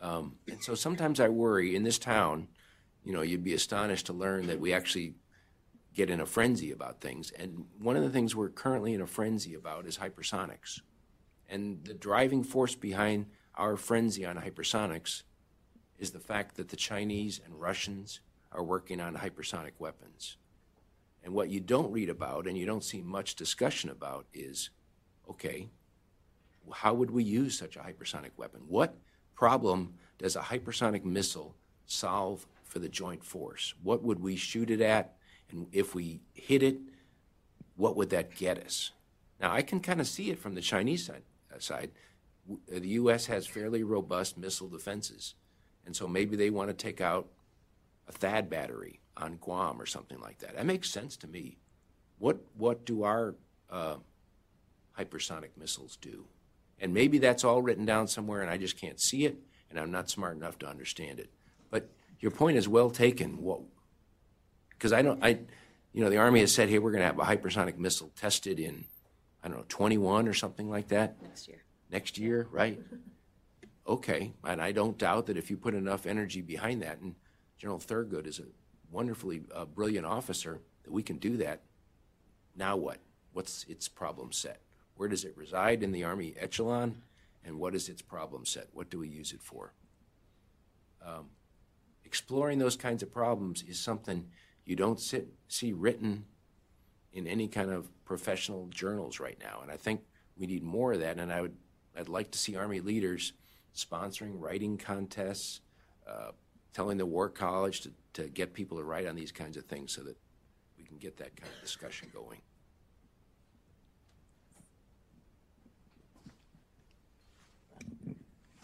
Um, and so sometimes I worry in this town, you know, you'd be astonished to learn that we actually get in a frenzy about things. And one of the things we're currently in a frenzy about is hypersonics. And the driving force behind our frenzy on hypersonics is the fact that the Chinese and Russians are working on hypersonic weapons. And what you don't read about and you don't see much discussion about is okay, how would we use such a hypersonic weapon? What problem does a hypersonic missile solve for the joint force? What would we shoot it at? And if we hit it, what would that get us? Now, I can kind of see it from the Chinese side. uh. Uh, The U.S. has fairly robust missile defenses, and so maybe they want to take out a THAAD battery on Guam or something like that. That makes sense to me. What what do our uh, hypersonic missiles do? And maybe that's all written down somewhere, and I just can't see it, and I'm not smart enough to understand it. But your point is well taken. What because I don't, I, you know, the Army has said, hey, we're going to have a hypersonic missile tested in, I don't know, 21 or something like that Next year. next year, right? Okay, and I don't doubt that if you put enough energy behind that, and General Thurgood is a wonderfully uh, brilliant officer, that we can do that. Now what? What's its problem set? Where does it reside in the Army echelon? And what is its problem set? What do we use it for? Um, exploring those kinds of problems is something you don't sit, see written in any kind of professional journals right now. And I think we need more of that. And I would, I'd like to see Army leaders sponsoring writing contests, uh, telling the War College to, to get people to write on these kinds of things so that we can get that kind of discussion going.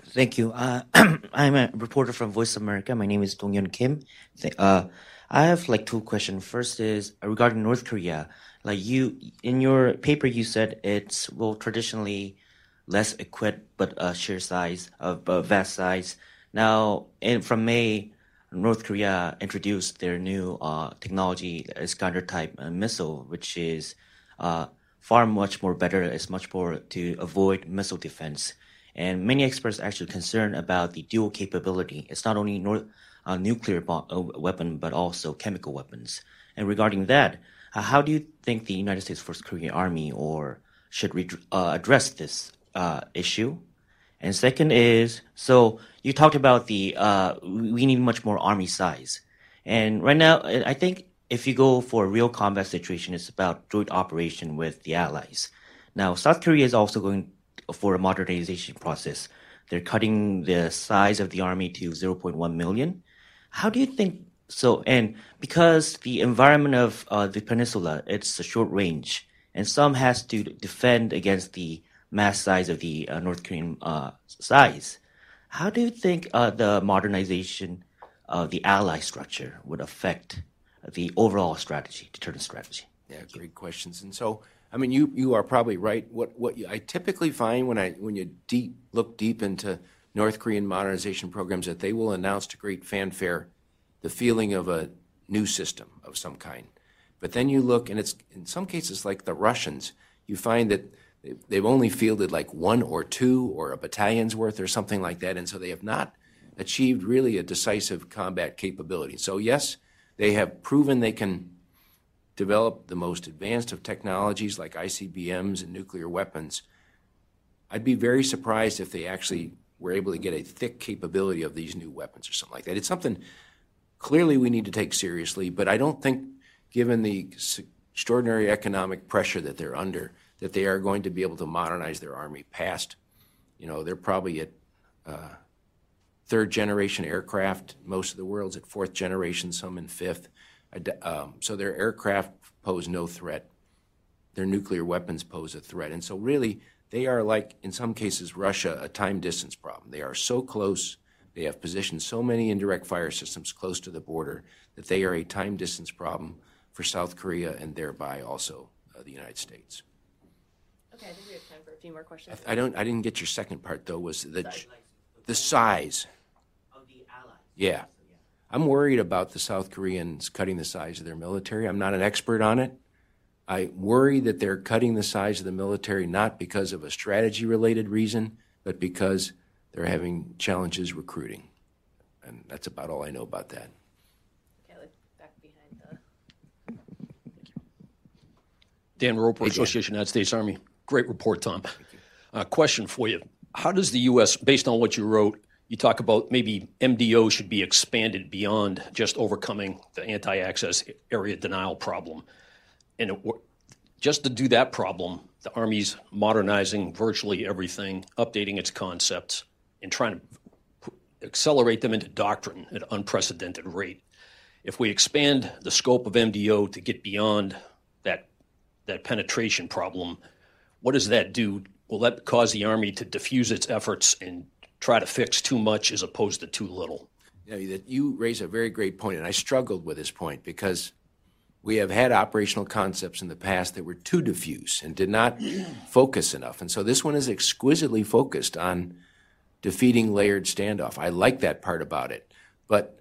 Thank you. Uh, (clears throat) I'm a reporter from Voice America. My name is Donghyun Kim. Uh, I have like two questions. First is regarding North Korea. Like you, in your paper, you said it's well traditionally less equipped but uh, sheer size of uh, vast size. Now, in, from May, North Korea introduced their new uh, technology, Iskander type uh, missile, which is uh, far much more better. It's much more to avoid missile defense. And many experts are actually concerned about the dual capability. It's not only North, uh, nuclear bo- uh, weapon, but also chemical weapons. And regarding that, uh, how do you think the United States First Korean Army or should re- uh, address this issue? And second is, so you talked about the we need much more army size, and right now I think if you go for a real combat situation, it's about joint operation with the allies. Now South Korea is also going for a modernization process. They're cutting the size of the army to 0.1 million. How do you think so? And because the environment of uh, the peninsula, it's a short range, and some has to defend against the mass size of the uh, North Korean uh, size. How do you think uh, the modernization of the ally structure would affect the overall strategy, deterrent strategy? Yeah, great questions. And so, I mean, you you are probably right. What what I typically find when I when you deep look deep into North Korean modernization programs that they will announce to great fanfare the feeling of a new system of some kind. But then you look, and it's in some cases like the Russians. You find that They've only fielded like one or two or a battalion's worth or something like that, and so they have not achieved really a decisive combat capability. So, yes, they have proven they can develop the most advanced of technologies like ICBMs and nuclear weapons. I'd be very surprised if they actually were able to get a thick capability of these new weapons or something like that. It's something clearly we need to take seriously, but I don't think, given the extraordinary economic pressure that they're under, that they are going to be able to modernize their army past, you know, they're probably at uh, third generation aircraft. Most of the world's at fourth generation, some in fifth. Um, so their aircraft pose no threat. Their nuclear weapons pose a threat. And so, really, they are like, in some cases, Russia, a time distance problem. They are so close, they have positioned so many indirect fire systems close to the border that they are a time distance problem for South Korea and thereby also uh, the United States. Okay, I think we have time for a few more questions. I don't, I didn't get your second part, though, was the, the size. Of the allies. Yeah. I'm worried about the South Koreans cutting the size of their military. I'm not an expert on it. I worry that they're cutting the size of the military not because of a strategy related reason, but because they're having challenges recruiting. And that's about all I know about that. Okay, like back behind the. Dan Roper, Association of the United States Army. Great report, Tom. Uh, question for you. How does the U.S., based on what you wrote, you talk about maybe MDO should be expanded beyond just overcoming the anti access area denial problem. And it, just to do that problem, the Army's modernizing virtually everything, updating its concepts, and trying to accelerate them into doctrine at an unprecedented rate. If we expand the scope of MDO to get beyond that, that penetration problem, what does that do? Will that cause the Army to diffuse its efforts and try to fix too much as opposed to too little? You, know, you raise a very great point, and I struggled with this point because we have had operational concepts in the past that were too diffuse and did not (clears throat) focus enough. And so this one is exquisitely focused on defeating layered standoff. I like that part about it. But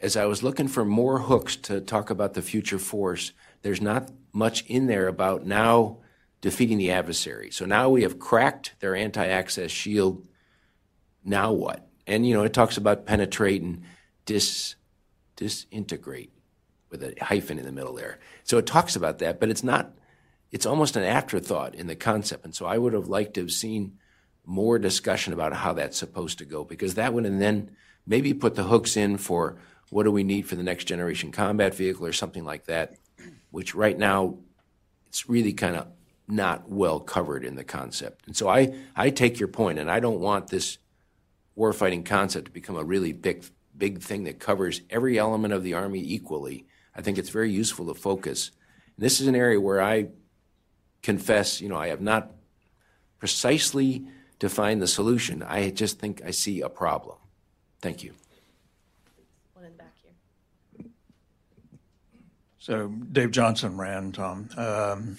as I was looking for more hooks to talk about the future force, there's not much in there about now defeating the adversary. So now we have cracked their anti access shield. Now what? And, you know, it talks about penetrate and dis, disintegrate with a hyphen in the middle there. So it talks about that, but it's not, it's almost an afterthought in the concept. And so I would have liked to have seen more discussion about how that's supposed to go because that would, and then maybe put the hooks in for what do we need for the next generation combat vehicle or something like that, which right now it's really kind of not well covered in the concept. And so I, I take your point, and I don't want this warfighting concept to become a really big, big thing that covers every element of the Army equally. I think it's very useful to focus. And this is an area where I confess, you know, I have not precisely defined the solution. I just think I see a problem. Thank you. One in the back here. So Dave Johnson RAND, Tom. Um,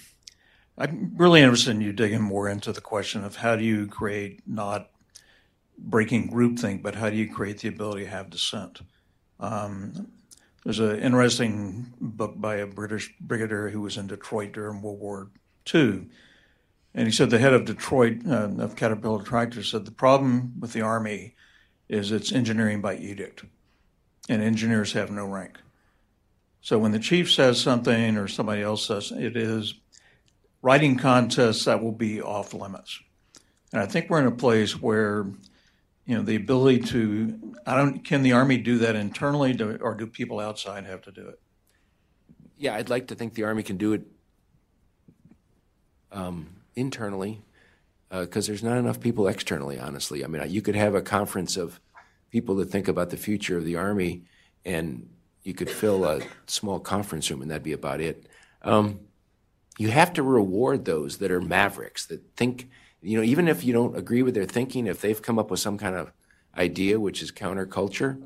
I'm really interested in you digging more into the question of how do you create not breaking groupthink, but how do you create the ability to have dissent? Um, there's an interesting book by a British brigadier who was in Detroit during World War II. And he said the head of Detroit, uh, of Caterpillar Tractor, said the problem with the Army is it's engineering by edict, and engineers have no rank. So when the chief says something or somebody else says it is writing contests that will be off limits. And I think we're in a place where, you know, the ability to, I don't, can the Army do that internally do, or do people outside have to do it? Yeah, I'd like to think the Army can do it um, internally because uh, there's not enough people externally, honestly. I mean, you could have a conference of people that think about the future of the Army and you could fill a small conference room and that'd be about it. Um, you have to reward those that are mavericks that think, you know, even if you don't agree with their thinking, if they've come up with some kind of idea which is counterculture,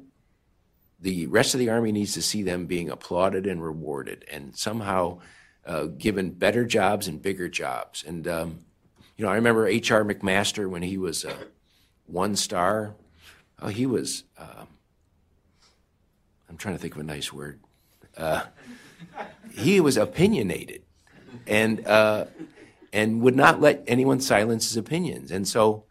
the rest of the army needs to see them being applauded and rewarded and somehow uh, given better jobs and bigger jobs. And, um, you know, I remember H.R. McMaster when he was uh, one star. Oh, he was, uh, I'm trying to think of a nice word. Uh, he was opinionated and uh, and would not let anyone silence his opinions. And so,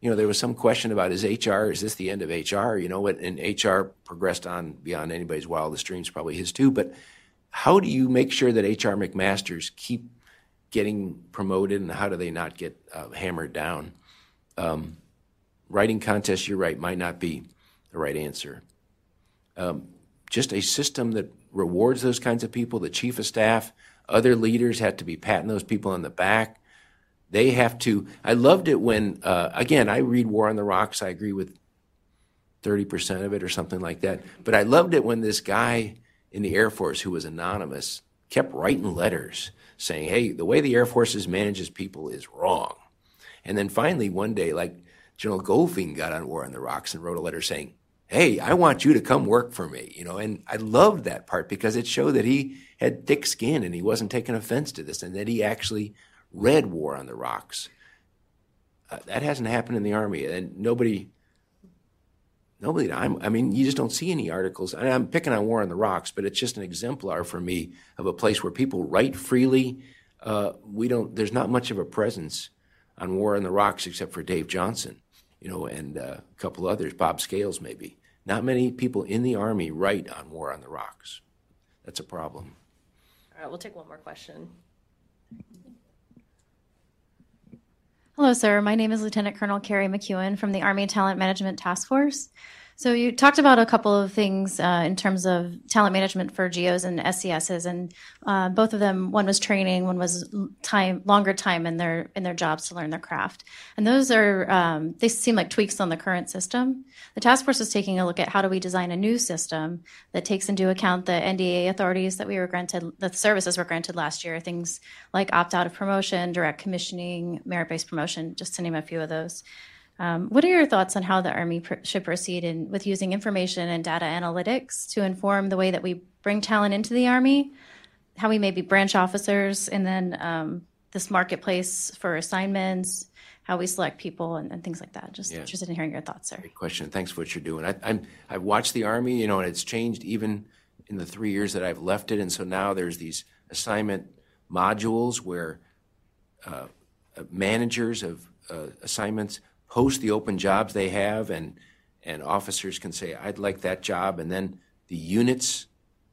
you know, there was some question about is HR is this the end of HR? You know, and HR progressed on beyond anybody's wildest dreams, probably his too. But how do you make sure that HR McMasters keep getting promoted, and how do they not get uh, hammered down? Um, writing contests, you're right, might not be the right answer. Um, just a system that rewards those kinds of people, the chief of staff, other leaders have to be patting those people on the back. They have to. I loved it when, uh, again, I read War on the Rocks. I agree with 30% of it or something like that. But I loved it when this guy in the Air Force who was anonymous kept writing letters saying, hey, the way the Air Force manages people is wrong. And then finally, one day, like General Goldfein got on War on the Rocks and wrote a letter saying, hey, I want you to come work for me, you know. And I loved that part because it showed that he had thick skin and he wasn't taking offense to this and that he actually read War on the Rocks. Uh, that hasn't happened in the Army, and nobody, nobody, I'm, i mean, you just don't see any articles. And I'm picking on War on the Rocks, but it's just an exemplar for me of a place where people write freely. Uh, we don't, there's not much of a presence on War on the Rocks except for Dave Johnson you know, and uh, a couple others, Bob Scales maybe. Not many people in the Army write on War on the Rocks. That's a problem. All right, we'll take one more question. Hello, sir. My name is Lieutenant Colonel Carrie McEwen from the Army Talent Management Task Force. So you talked about a couple of things uh, in terms of talent management for GOs and SESs, and uh, both of them, one was training, one was time, longer time in their in their jobs to learn their craft, and those are um, they seem like tweaks on the current system. The task force is taking a look at how do we design a new system that takes into account the NDA authorities that we were granted, the services were granted last year, things like opt out of promotion, direct commissioning, merit based promotion, just to name a few of those. Um, what are your thoughts on how the Army pr- should proceed in, with using information and data analytics to inform the way that we bring talent into the Army, how we maybe branch officers, and then um, this marketplace for assignments, how we select people, and, and things like that? Just yeah. interested in hearing your thoughts, sir. Great question. Thanks for what you're doing. I, I'm, I've watched the Army, you know, and it's changed even in the three years that I've left it. And so now there's these assignment modules where uh, managers of uh, assignments post the open jobs they have, and and officers can say, "I'd like that job," and then the units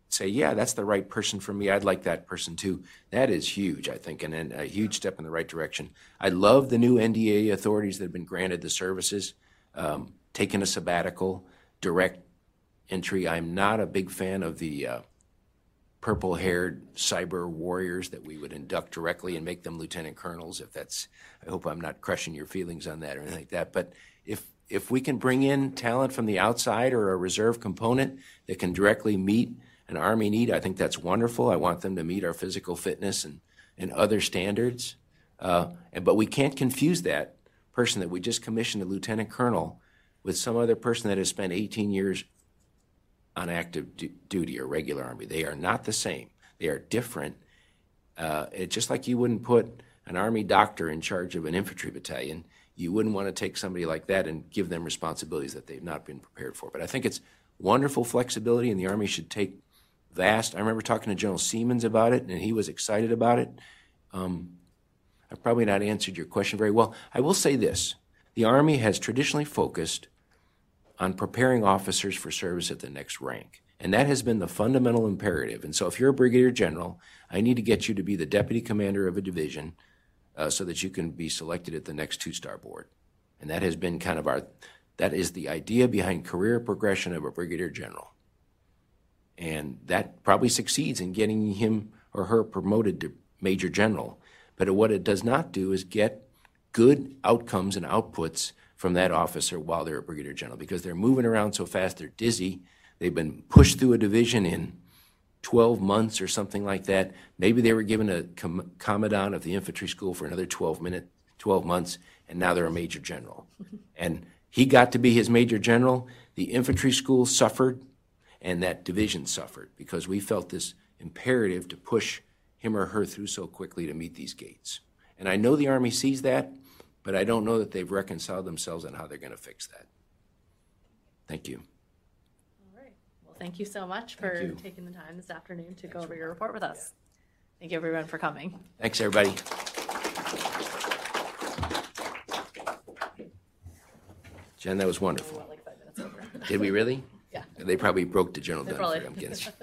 say, "Yeah, that's the right person for me. I'd like that person too." That is huge, I think, and, and a huge step in the right direction. I love the new NDA authorities that have been granted the services, um, taking a sabbatical, direct entry. I'm not a big fan of the uh, purple haired cyber warriors that we would induct directly and make them lieutenant colonels if that's i hope i'm not crushing your feelings on that or anything like that. But if if we can bring in talent from the outside or a reserve component that can directly meet an army need i think that's wonderful. I want them to meet our physical fitness and and other standards. Uh, and but we can't confuse that person that we just commissioned a lieutenant colonel with some other person that has spent 18 years on active du- duty or regular army. They are not the same. They are different. Uh, just like you wouldn't put an army doctor in charge of an infantry battalion. You wouldn't want to take somebody like that and give them responsibilities that they've not been prepared for. But I think it's wonderful flexibility, and the army should take vast. I remember talking to General Siemens about it, and he was excited about it. Um, I've probably not answered your question very well. I will say this the Army has traditionally focused on preparing officers for service at the next rank. And that has been the fundamental imperative. And so, if you're a brigadier general, I need to get you to be the deputy commander of a division uh, so that you can be selected at the next two star board. And that has been kind of our, that is the idea behind career progression of a brigadier general. And that probably succeeds in getting him or her promoted to major general. But what it does not do is get good outcomes and outputs from that officer while they're a brigadier general because they're moving around so fast, they're dizzy. They've been pushed through a division in 12 months or something like that. Maybe they were given a com- commandant of the infantry school for another 12 minute, 12 months, and now they're a major general. (laughs) and he got to be his major general. The infantry school suffered, and that division suffered because we felt this imperative to push him or her through so quickly to meet these gates. And I know the Army sees that, but I don't know that they've reconciled themselves and how they're going to fix that. Thank you. All right. Well, thank you so much for you. taking the time this afternoon to go over your report with us. Thank you, everyone, for coming. Thanks, everybody. Jen, that was wonderful. Like five minutes over. Did we really? Yeah. They probably broke the General They probably- I'm (laughs) guessing.